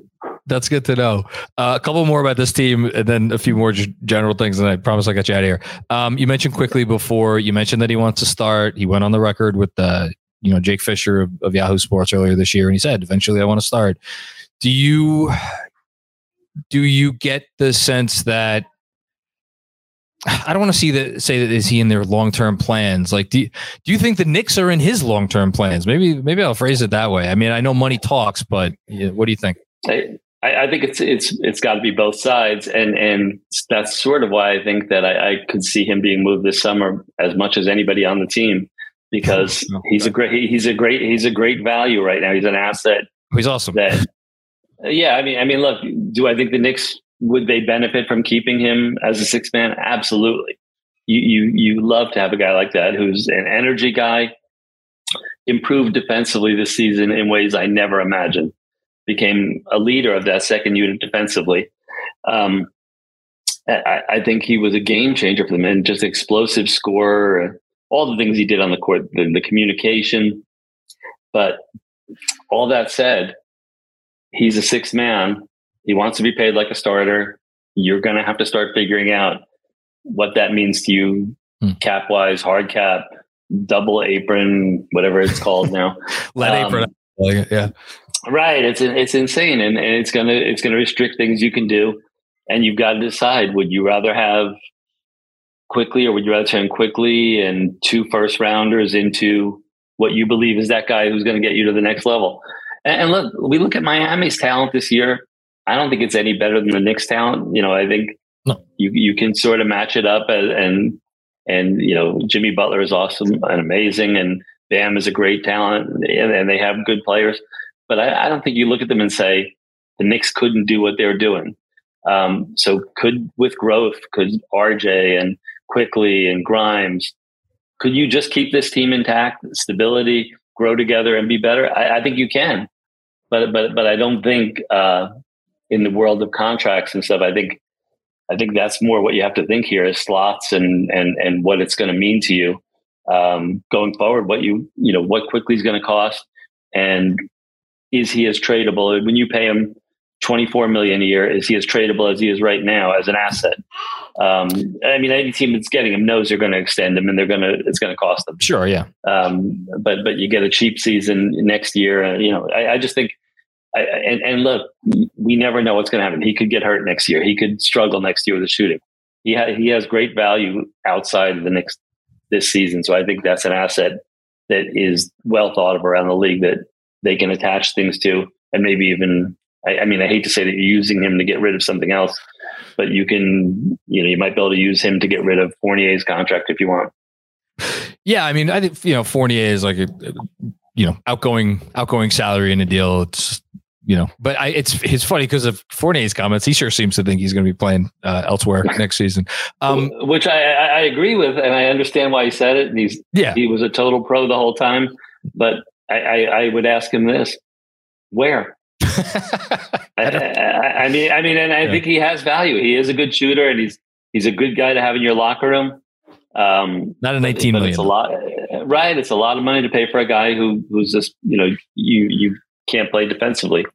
Speaker 2: that's good to know. Uh, a couple more about this team, and then a few more general things. And I promise I'll get you out of here. Um, you mentioned Quickley before. You mentioned that he wants to start. He went on the record with the you know Jake Fisher of, of Yahoo Sports earlier this year, and he said eventually I want to start. Do you do you get the sense that I don't want to see that say that is he in their long term plans? Like, do you, do you think the Knicks are in his long term plans? Maybe maybe I'll phrase it that way. I mean, I know money talks, but what do you think?
Speaker 3: I, I think it's it's it's got to be both sides, and and that's sort of why I think that I, I could see him being moved this summer as much as anybody on the team because [laughs] he's a great he's a great he's a great value right now. He's an asset.
Speaker 2: He's awesome.
Speaker 3: That, yeah, I mean, I mean, look, do I think the Knicks would they benefit from keeping him as a six man? Absolutely. You you you love to have a guy like that who's an energy guy, improved defensively this season in ways I never imagined. Became a leader of that second unit defensively. Um, I, I, think he was a game changer for them and just explosive scorer all the things he did on the court, the, the communication. But all that said, he's a six man. He wants to be paid like a starter. You're going to have to start figuring out what that means to you, hmm. cap wise, hard cap, double apron, whatever it's called now. [laughs]
Speaker 2: Let um, apron, yeah.
Speaker 3: Right. It's it's insane, and, and it's gonna it's gonna restrict things you can do, and you've got to decide: would you rather have Quickley, or would you rather turn Quickley and two first rounders into what you believe is that guy who's going to get you to the next level? And, and look, we look at Miami's talent this year. I don't think it's any better than the Knicks' talent. You know, I think no. you you can sort of match it up as, and and you know Jimmy Butler is awesome and amazing, and Bam is a great talent, and, and they have good players. But I, I, don't think you look at them and say the Knicks couldn't do what they're doing. Um, so could with growth, could RJ and Quickley and Grimes. Could you just keep this team intact, stability, grow together, and be better? I, I think you can, but but but I don't think uh, in the world of contracts and stuff. I think I think that's more what you have to think here is slots and and and what it's going to mean to you um, going forward. What you you know what Quickley is going to cost, and is he as tradable when you pay him 24 million a year? Is he as tradable as he is right now as an asset? Um, I mean, any team that's getting him knows they're going to extend him, and they're going to it's going to cost them.
Speaker 2: Sure, yeah.
Speaker 3: Um, but but you get a cheap season next year. Uh, you know, I, I just think. I, and, and look, we never know what's going to happen. He could get hurt next year. He could struggle next year with the shooting. He ha- he has great value outside of the next this season. So I think that's an asset that is well thought of around the league that they can attach things to, and maybe even I, I, mean, I hate to say that you're using him to get rid of something else, but you can, you know, you might be able to use him to get rid of Fournier's contract if you want.
Speaker 2: Yeah, I mean, I think you know Fournier is like a, you know outgoing outgoing salary in a deal. It's you know, but I, it's it's funny because of Fournier's comments. He sure seems to think he's going to be playing uh, elsewhere [laughs] next season,
Speaker 3: um, which I, I agree with, and I understand why he said it. And he's yeah, he was a total pro the whole time. But I, I, I would ask him this: where [laughs] I, I, mean, I mean, and I yeah. think he has value. He is a good shooter, and he's he's a good guy to have in your locker room.
Speaker 2: Um, Not an eighteen million.
Speaker 3: It's a lot, right? It's a lot of money to pay for a guy who who's just you know you you can't play defensively.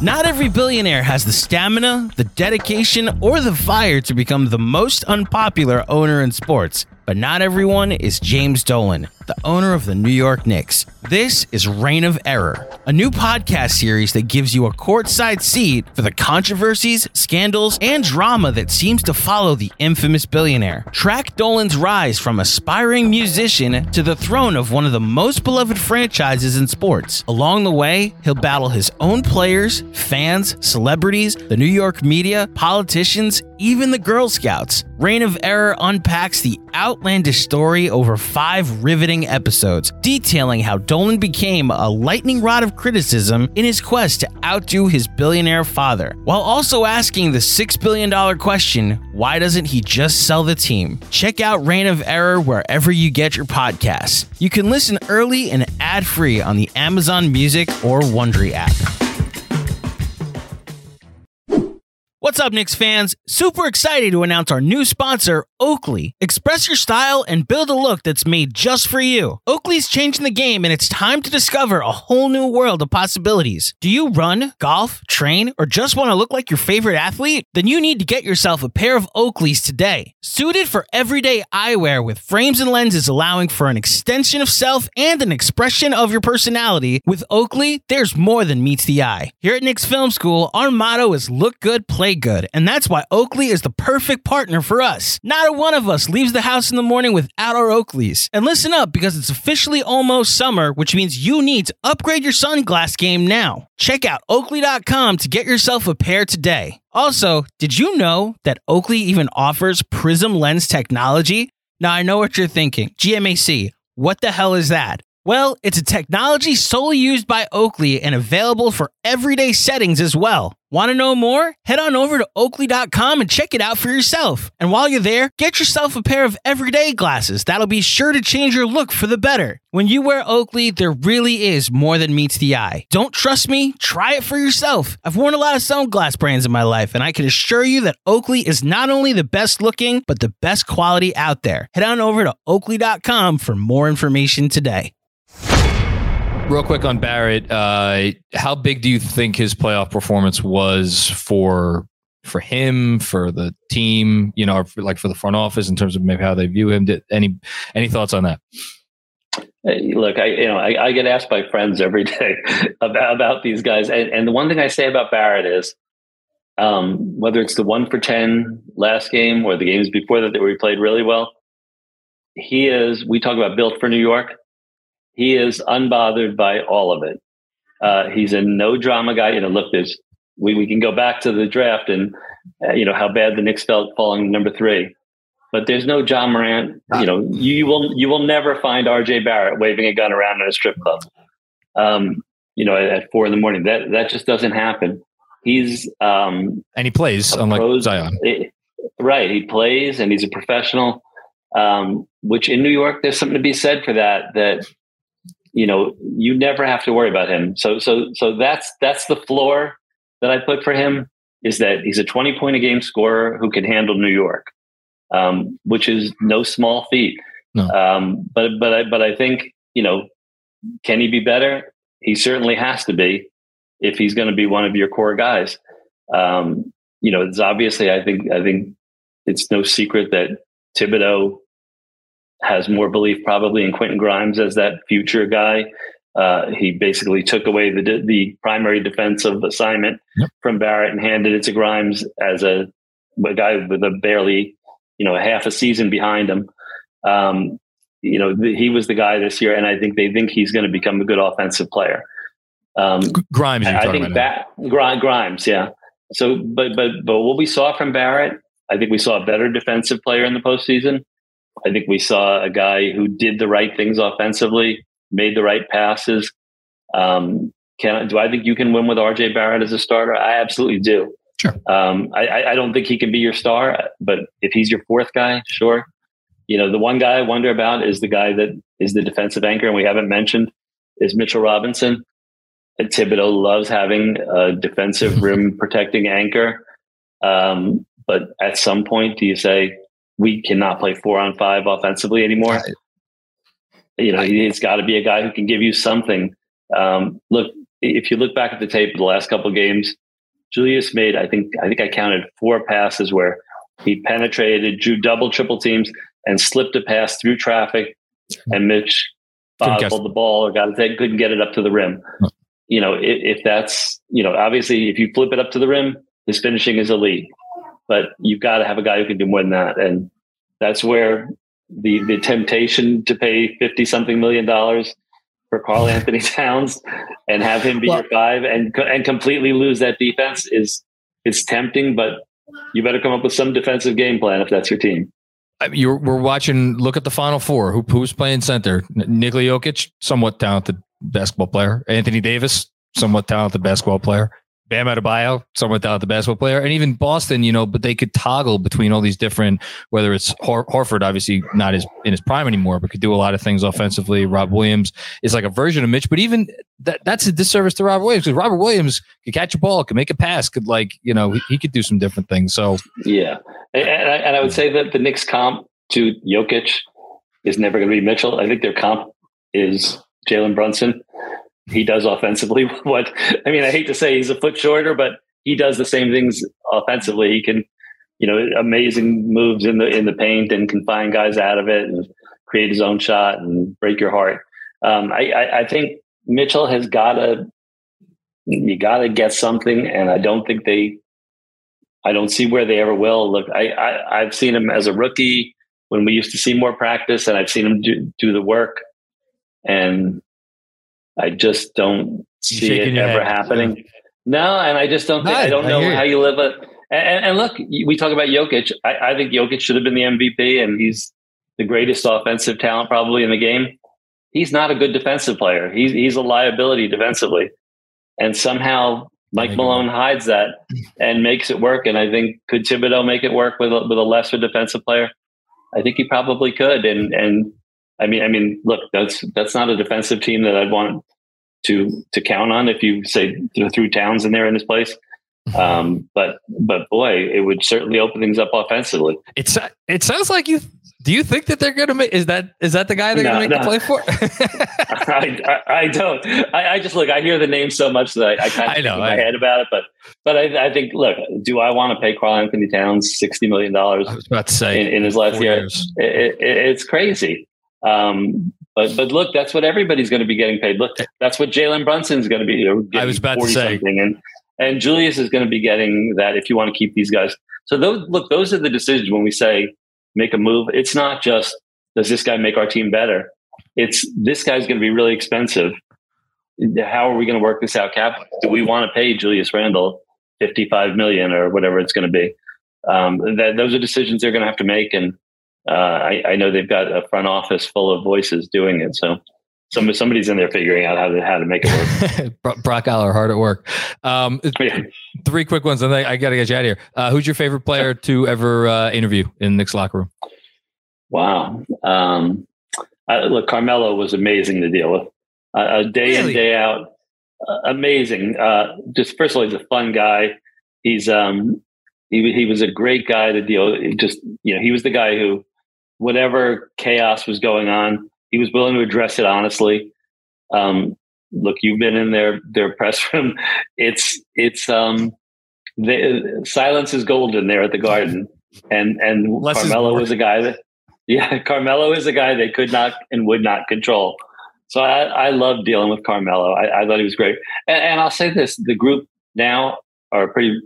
Speaker 1: Not every billionaire has the stamina, the dedication, or the fire to become the most unpopular owner in sports, but not everyone is James Dolan. The owner of the New York Knicks. This is Reign of Error, a new podcast series that gives you a courtside seat for the controversies, scandals, and drama that seems to follow the infamous billionaire. Track Dolan's rise from aspiring musician to the throne of one of the most beloved franchises in sports. Along the way, he'll battle his own players, fans, celebrities, the New York media, politicians, even the Girl Scouts. Reign of Error unpacks the outlandish story over five riveting episodes, detailing how Dolan became a lightning rod of criticism in his quest to outdo his billionaire father, while also asking the $6 billion question why doesn't he just sell the team? Check out Reign of Error wherever you get your podcasts. You can listen early and ad free on the Amazon Music or Wondery app. What's up, Knicks fans? Super excited to announce our new sponsor, Oakley. Express your style and build a look that's made just for you. Oakley's changing the game, and it's time to discover a whole new world of possibilities. Do you run, golf, train, or just want to look like your favorite athlete? Then you need to get yourself a pair of Oakleys today. Suited for everyday eyewear with frames and lenses allowing for an extension of self and an expression of your personality, with Oakley, there's more than meets the eye. Here at Knicks Film School, our motto is look good, play good, and that's why Oakley is the perfect partner for us. Not a one of us leaves the house in the morning without our Oakleys. And listen up because it's officially almost summer, which means you need to upgrade your sunglass game now. Check out oakley.com to get yourself a pair today. Also, did you know that Oakley even offers prism lens technology? Now I know what you're thinking. GMAC, what the hell is that? Well, it's a technology solely used by Oakley and available for everyday settings as well. Want to know more? Head on over to oakley.com and check it out for yourself. And while you're there, get yourself a pair of everyday glasses. That'll be sure to change your look for the better. When you wear Oakley, there really is more than meets the eye. Don't trust me? Try it for yourself. I've worn a lot of sunglass brands in my life, and I can assure you that Oakley is not only the best looking, but the best quality out there. Head on over to oakley.com for more information today.
Speaker 2: Real quick on Barrett, uh, how big do you think his playoff performance was for for him, for the team, you know, for, like for the front office in terms of maybe how they view him? Did, any any thoughts on that?
Speaker 3: Look, I you know I, I get asked by friends every [laughs] day about about these guys, and, and the one thing I say about Barrett is, um, whether it's the one for ten last game or the games before that where he played really well, he is. We talk about built for New York he is unbothered by all of it. Uh, he's a no drama guy. You know, look, there's we, we can go back to the draft and uh, you know how bad the Knicks felt falling number three, but there's no Ja Morant. You know, you, will you will never find R.J. Barrett waving a gun around in a strip club. Um, you know, at, at, four in the morning. That that just doesn't happen. He's um,
Speaker 2: and he plays unlike pros, Zion. It,
Speaker 3: right, he plays and he's a professional. Um, which in New York, there's something to be said for that. That you know, you never have to worry about him. So, so, so that's that's the floor that I put for him is that he's a 20 point a game scorer who can handle New York, um, which is no small feat. No. Um, but but I but I think you know, can he be better? He certainly has to be if he's going to be one of your core guys. Um, you know, it's obviously I think I think it's no secret that Thibodeau has more belief probably in Quentin Grimes as that future guy. Uh, he basically took away the the primary defensive assignment yep. from Barrett and handed it to Grimes as a, a guy with a barely, you know, a half a season behind him. Um, you know, th- he was the guy this year, and I think they think he's going to become a good offensive player.
Speaker 2: Um, Grimes,
Speaker 3: I think that Grimes, yeah. So, but but but what we saw from Barrett, I think we saw a better defensive player in the postseason. I think we saw a guy who did the right things offensively, made the right passes. Um, can do I think you can win with RJ Barrett as a starter? I absolutely do.
Speaker 2: Sure.
Speaker 3: Um, I, I don't think he can be your star, but if he's your fourth guy, sure. You know, the one guy I wonder about is the guy that is the defensive anchor, and we haven't mentioned is Mitchell Robinson. And Thibodeau loves having a defensive [laughs] rim protecting anchor. Um, but at some point, do you say, we cannot play four on five offensively anymore. Right. You know, it's got to be a guy who can give you something. Um, look, if you look back at the tape of the last couple of games, Julius made, I think, I think I counted four passes where he penetrated, drew double, triple teams, and slipped a pass through traffic. And Mitch bobbled the ball or got it, couldn't get it up to the rim. Huh. You know, if, if that's you know, obviously, if you flip it up to the rim, his finishing is elite. But you've got to have a guy who can do more than that, and that's where the the temptation to pay fifty something million dollars for Karl-Anthony [laughs] Towns and have him be well, your five and and completely lose that defense is is tempting, but you better come up with some defensive game plan if that's your team.
Speaker 2: You're, we're watching. Look at the Final Four. Who, who's playing center? Nikola Jokic, somewhat talented basketball player. Anthony Davis, somewhat talented basketball player. Bam Adebayo, somewhat the basketball player, and even Boston, you know, but they could toggle between all these different. Whether it's Hor- Horford, obviously not as in his prime anymore, but could do a lot of things offensively. Rob Williams is like a version of Mitch, but even that that's a disservice to Robert Williams because Robert Williams could catch a ball, could make a pass, could like you know he, he could do some different things. So
Speaker 3: yeah, and, and, I, and I would say that the Knicks comp to Jokic is never going to be Mitchell. I think their comp is Jalen Brunson he does offensively. [laughs] What I mean, I hate to say he's a foot shorter, but he does the same things offensively. He can, you know, amazing moves in the in the paint and can find guys out of it and create his own shot and break your heart. Um, I, I, I think Mitchell has got to you got to get something, and I don't think they. I don't see where they ever will. Look, I, I I've seen him as a rookie when we used to see more practice, and I've seen him do, do the work. And I just don't see it ever head. happening. No, and I just don't think, I don't know how you live it. And, and, look, we talk about Jokic. I, I think Jokic should have been the MVP, and he's the greatest offensive talent probably in the game. He's not a good defensive player. He's he's a liability defensively, and somehow Mike Malone hides that and makes it work. And I think could Thibodeau make it work with a, with a lesser defensive player? I think he probably could. And and I mean, I mean, look, that's that's not a defensive team that I'd want to to count on if you say through Towns in there in this place. Mm-hmm. Um, but but boy, it would certainly open things up offensively.
Speaker 2: It's it sounds like you. Do you think that they're going to make? Is that is that the guy they're no, going to make no. the play for? [laughs]
Speaker 3: I, I, I, don't. I, I, just look. I hear the name so much that I, I kind of I know, my head about it. But but I, I think look. Do I want to pay Karl-Anthony Towns sixty million dollars?
Speaker 2: I was about to say
Speaker 3: in, in his last year. It, it, it's crazy. Um, but but look, that's what everybody's going to be getting paid. Look, that's what Jalen Brunson's going to be.
Speaker 2: I was about to say,
Speaker 3: and and Julius is going to be getting that if you want to keep these guys. So those look, those are the decisions when we say make a move. It's not just does this guy make our team better. It's this guy's going to be really expensive. How are we going to work this out? Cap? Do we want to pay Julius Randle fifty five million or whatever it's going to be? Um, that those are decisions they're going to have to make, and uh, I, I, know they've got a front office full of voices doing it. So some, somebody's in there figuring out how to how to make it
Speaker 2: work. [laughs] Brock Aller, hard at work. Um, yeah. Three quick ones, and then I got to get you out of here. Uh, who's your favorite player to ever uh, interview in Knicks locker room?
Speaker 3: Wow. Um, I, look, Carmelo was amazing to deal with. Uh, day really? in, day out, uh, amazing. Uh, just first of all, he's a fun guy. He's um, he he was a great guy to deal. Just you know, he was the guy who whatever chaos was going on, he was willing to address it honestly. Um, look, you've been in their their press [laughs] room. It's it's um, the, silence is golden there at the Garden, and and Less Carmelo was a guy that yeah, [laughs] Carmelo is a guy they could not and would not control. So I, I love dealing with Carmelo. I, I thought he was great, and, and I'll say this: the group now are a pretty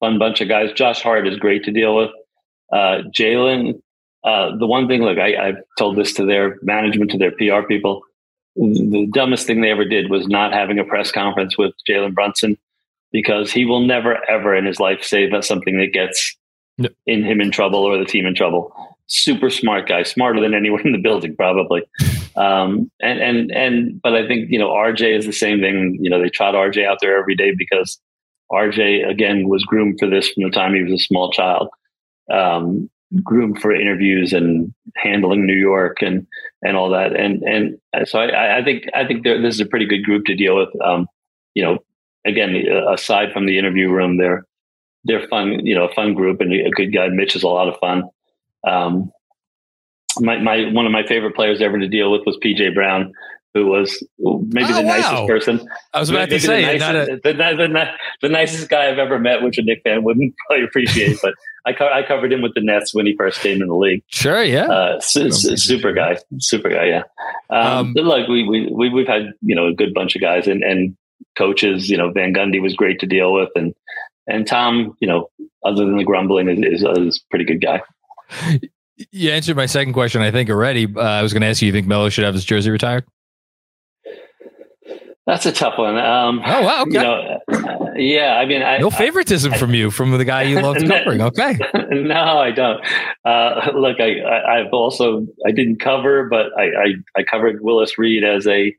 Speaker 3: fun bunch of guys. Josh Hart is great to deal with. Uh, Jalen uh, the one thing, look, I, I've told this to their management, to their PR people. The dumbest thing they ever did was not having a press conference with Jalen Brunson because he will never, ever in his life say that something that gets no. in him in trouble or the team in trouble. Super smart guy, smarter than anyone in the building, probably. Um, and and and, but I think you know RJ is the same thing. You know, they trot RJ out there every day because RJ again was groomed for this from the time he was a small child. Um, groomed for interviews and handling New York and and all that. And and so I, I think I think this is a pretty good group to deal with. Um, you know, again, aside from the interview room, they're they're fun. You know, a fun group and a good guy. Mitch is a lot of fun. Um, my, my one of my favorite players ever to deal with was PJ Brown. Who was maybe
Speaker 2: Oh,
Speaker 3: the
Speaker 2: wow.
Speaker 3: nicest person.
Speaker 2: I was about
Speaker 3: Maybe
Speaker 2: to say,
Speaker 3: the
Speaker 2: not a-
Speaker 3: nicest, the, the, the nicest guy I've ever met, which a Knick fan wouldn't [laughs] probably appreciate. but I, co- I covered him with the Nets when he first came in the league.
Speaker 2: sure, yeah.
Speaker 3: Uh, su- su- super guy, super guy. Yeah. Um,
Speaker 2: Um,
Speaker 3: look, we, we, we, we've had, you know, a good bunch of guys and, and coaches, you know, Van Gundy was great to deal with. And, and Tom, you know, other than the grumbling is, is, is a pretty good guy.
Speaker 2: You answered my second question, I think, already. Uh, I was going to ask you, you think Melo should have his jersey retired?
Speaker 3: That's a tough one. Um,
Speaker 2: Oh, wow. Okay.
Speaker 3: you know, uh, yeah, I mean, I,
Speaker 2: no favoritism from you, from the guy you love [laughs] covering. Okay. [laughs]
Speaker 3: no, I don't. Uh, look, I, I, I've also I didn't cover, but I, I, I covered Willis Reed as a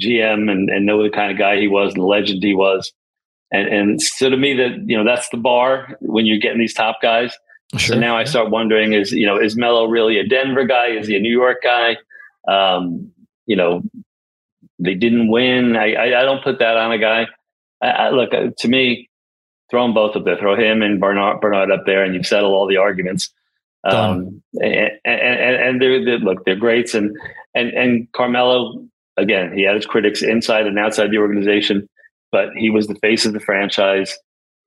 Speaker 3: GM and, and know the kind of guy he was and the legend he was. And and so to me that you know that's the bar when you're getting these top guys.
Speaker 2: Sure.
Speaker 3: So now I start wondering is you know is Melo really a Denver guy? Is he a New York guy? Um, you know, they didn't win. I I, I don't put that on a guy. I, I, look uh, to me, throw them both up there. Throw him and Bernard Bernard up there, and you've settled all the arguments. Um, and, and, and and they're, they're look they're greats, and and and Carmelo again he had his critics inside and outside the organization, but he was the face of the franchise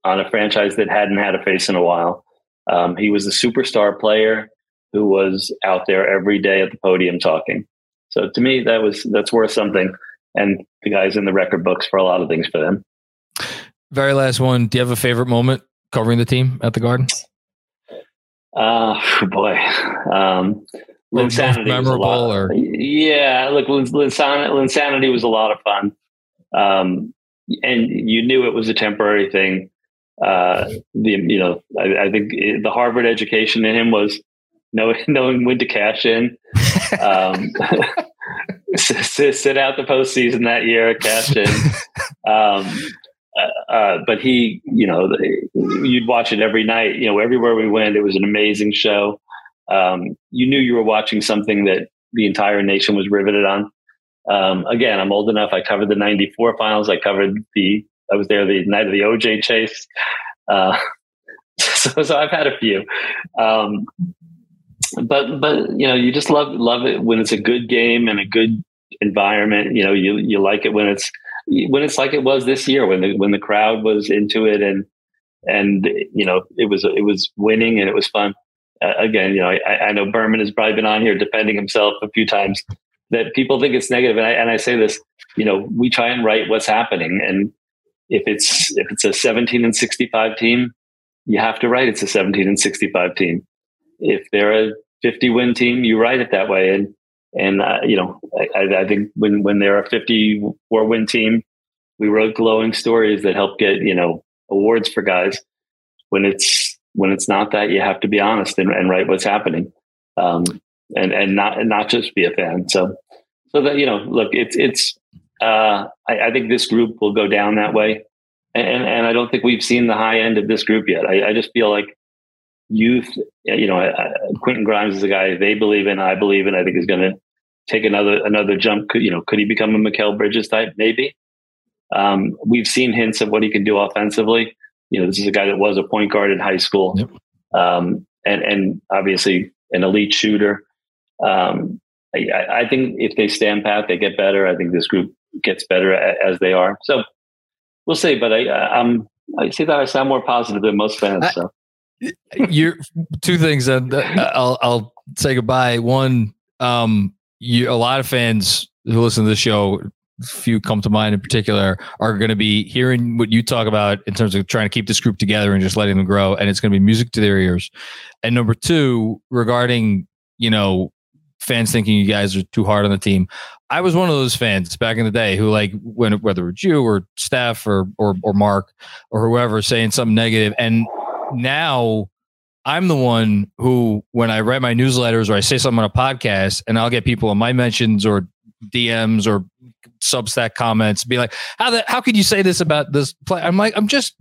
Speaker 3: on a franchise that hadn't had a face in a while. Um, he was a superstar player who was out there every day at the podium talking. So to me, that was that's worth something. And the guys in the record books for a lot of things for them.
Speaker 2: Very last one. Do you have a favorite moment covering the team at the Garden?
Speaker 3: Uh, boy, um, Linsanity was a lot.
Speaker 2: or-
Speaker 3: Yeah, look, Lin- Linsan- Linsanity was a lot of fun, um, and you knew it was a temporary thing. Uh, the you know, I, I think it, the Harvard education in him was knowing [laughs] knowing when to cash in. Um, [laughs] sit, out the postseason that year, cash in. [laughs] Um, uh, uh, but he, you know, you'd watch it every night. You know, everywhere we went, it was an amazing show. Um, you knew you were watching something that the entire nation was riveted on. Um, again, I'm old enough. I covered the '94 finals. I covered the. I was there the night of the OJ chase. Uh, so, so I've had a few. Um, but but you know, you just love love it when it's a good game and a good environment. You know, you you like it when it's when it's like it was this year when the when the crowd was into it and and you know it was it was winning and it was fun. Uh, again, you know, I, I know Berman has probably been on here defending himself a few times that people think it's negative, and I and I say this, you know, we try and write what's happening, and if it's if it's a 17 and 65 team, you have to write it's a 17 and 65 team. If they're a 50 win team, you write it that way, and and uh, you know, I, I think when when they're a 54 win team, we wrote glowing stories that help get you know awards for guys. When it's when it's not that, you have to be honest and, and write what's happening, um, and and not and not just be a fan. So so that you know, look, it's it's. Uh, I, I think this group will go down that way, and and I don't think we've seen the high end of this group yet. I, I just feel like youth, you know, uh, Quentin Grimes is a guy they believe in. I believe in. I think is going to take another another jump. Could you know? Could he become a Mikal Bridges type? Maybe. Um, we've seen hints of what he can do offensively. You know, this is a guy that was a point guard in high school,
Speaker 2: Yep.
Speaker 3: um, and and obviously an elite shooter. Um, I, I think if they stand pat, they get better. I think this group gets better a- as they are. So we'll see. But I, I'm I see that I sound more positive than most fans.
Speaker 2: I-
Speaker 3: So
Speaker 2: You're two things, and uh, I'll I'll say goodbye. One, um, you a lot of fans who listen to the show, few come to mind in particular, are going to be hearing what you talk about in terms of trying to keep this group together and just letting them grow, and it's going to be music to their ears. And number two, regarding you know fans thinking you guys are too hard on the team. I was one of those fans back in the day who like when whether it's you or Steph or or or Mark or whoever saying something negative, and now I'm the one who, when I write my newsletters or I say something on a podcast, and I'll get people in my mentions or DMs or Substack comments, be like, "How the how could you say this about this play?" I'm like, I'm just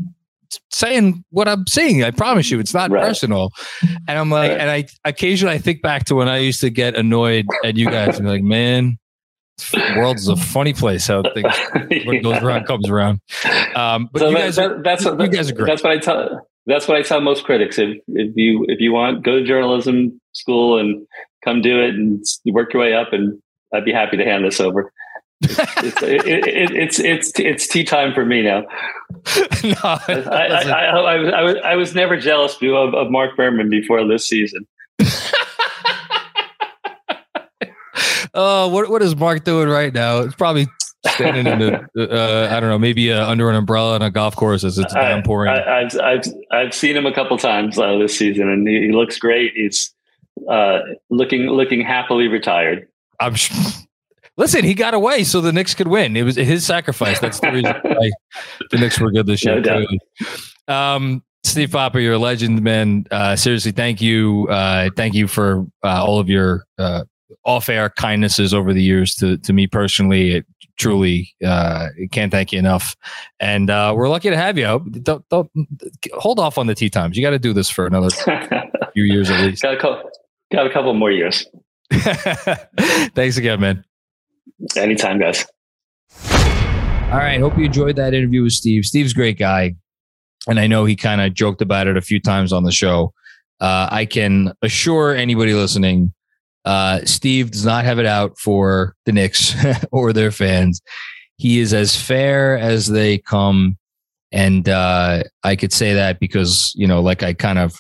Speaker 2: saying what I'm seeing. I promise you, it's not
Speaker 3: Right.
Speaker 2: personal. And I'm like,
Speaker 3: Right.
Speaker 2: and I occasionally I think back to when I used to get annoyed at you guys and be like, man. The world is a funny place. How things what goes around comes around. Um, but
Speaker 3: so
Speaker 2: you
Speaker 3: that-
Speaker 2: guys,
Speaker 3: that- that's
Speaker 2: you guys are great.
Speaker 3: That's what I tell. That's what I tell most critics. If if you if you want, go to journalism school and come do it and work your way up, and I'd be happy to hand this over. it's, [laughs] it, it, it's it's it's tea time for me now. [laughs] no, I, I, I, I, was I was never jealous of, of Mark Berman before this season. [laughs]
Speaker 2: oh, what what is Mark doing right now? It's probably standing in the uh, I don't know, maybe uh, under an umbrella on a golf course as it's downpouring.
Speaker 3: I, have I've I've seen him a couple times uh, this season, and he, he looks great. He's uh, looking looking happily retired.
Speaker 2: I'm. Listen, he got away so the Knicks could win. It was his sacrifice. That's the reason [laughs] why the Knicks were good this year. No um, Steve Popper, you're a legend, man. Uh, seriously, thank you. Uh, thank you for uh, all of your uh, off-air kindnesses over the years to to me personally. It truly uh, can't thank you enough, and uh, we're lucky to have you. Don't, don't hold off on the tea times. You got to do this for another [laughs] few years at least.
Speaker 3: Got a couple, got a couple more years. [laughs]
Speaker 2: Thanks again, man.
Speaker 3: Anytime, guys.
Speaker 2: All right. Hope you enjoyed that interview with Steve. Steve's a great guy. And I know he kind of joked about it a few times on the show. Uh, I can assure anybody listening, uh, Steve does not have it out for the Knicks [laughs] or their fans. He is as fair as they come. And uh, I could say that because, you know, like I kind of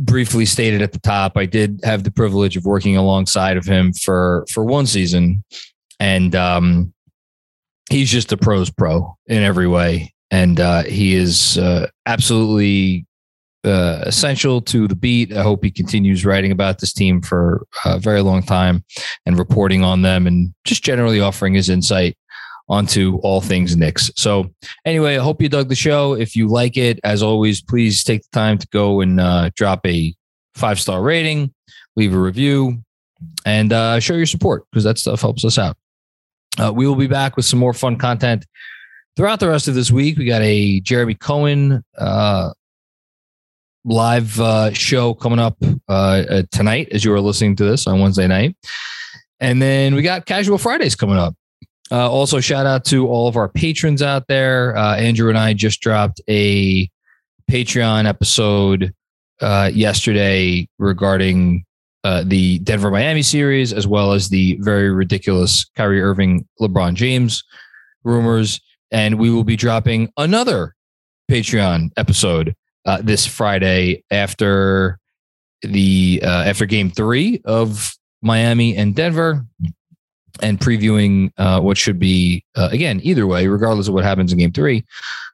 Speaker 2: briefly stated at the top, I did have the privilege of working alongside of him for for one season, and um, he's just a pros pro in every way, and uh, he is uh, absolutely uh, essential to the beat. I hope he continues writing about this team for a very long time and reporting on them, and just generally offering his insight onto all things Knicks. So, anyway, I hope you dug the show. If you like it, as always, please take the time to go and uh, drop a five star rating, leave a review, and uh, show your support because that stuff helps us out. Uh, we will be back with some more fun content throughout the rest of this week. We got a Jeremy Cohen uh, live uh, show coming up uh, tonight as you are listening to this on Wednesday night. And then we got Casual Fridays coming up. Uh, also, shout out to all of our patrons out there. Uh, Andrew and I just dropped a Patreon episode uh, yesterday regarding uh, the Denver Miami series, as well as the very ridiculous Kyrie Irving LeBron James rumors. And we will be dropping another Patreon episode uh, this Friday after the uh, after Game Three of Miami and Denver and previewing uh, what should be, uh, again, either way, regardless of what happens in game three,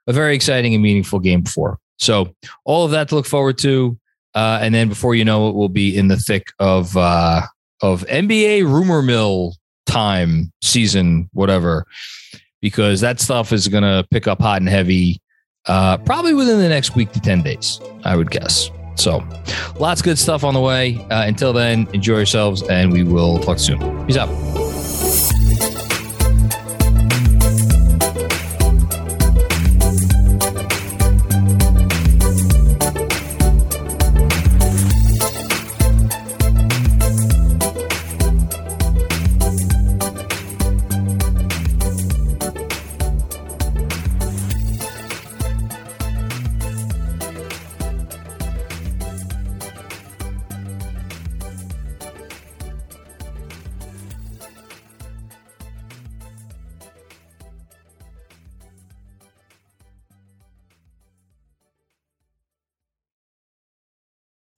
Speaker 2: a very exciting and meaningful game four. So, all of that to look forward to. Uh, and then before you know it, we'll be in the thick of uh, of NBA rumor mill time, season, whatever, because that stuff is going to pick up hot and heavy uh, probably within the next week to 10 days, I would guess. So, lots of good stuff on the way. Uh, until then, enjoy yourselves, and we will talk soon. Peace out.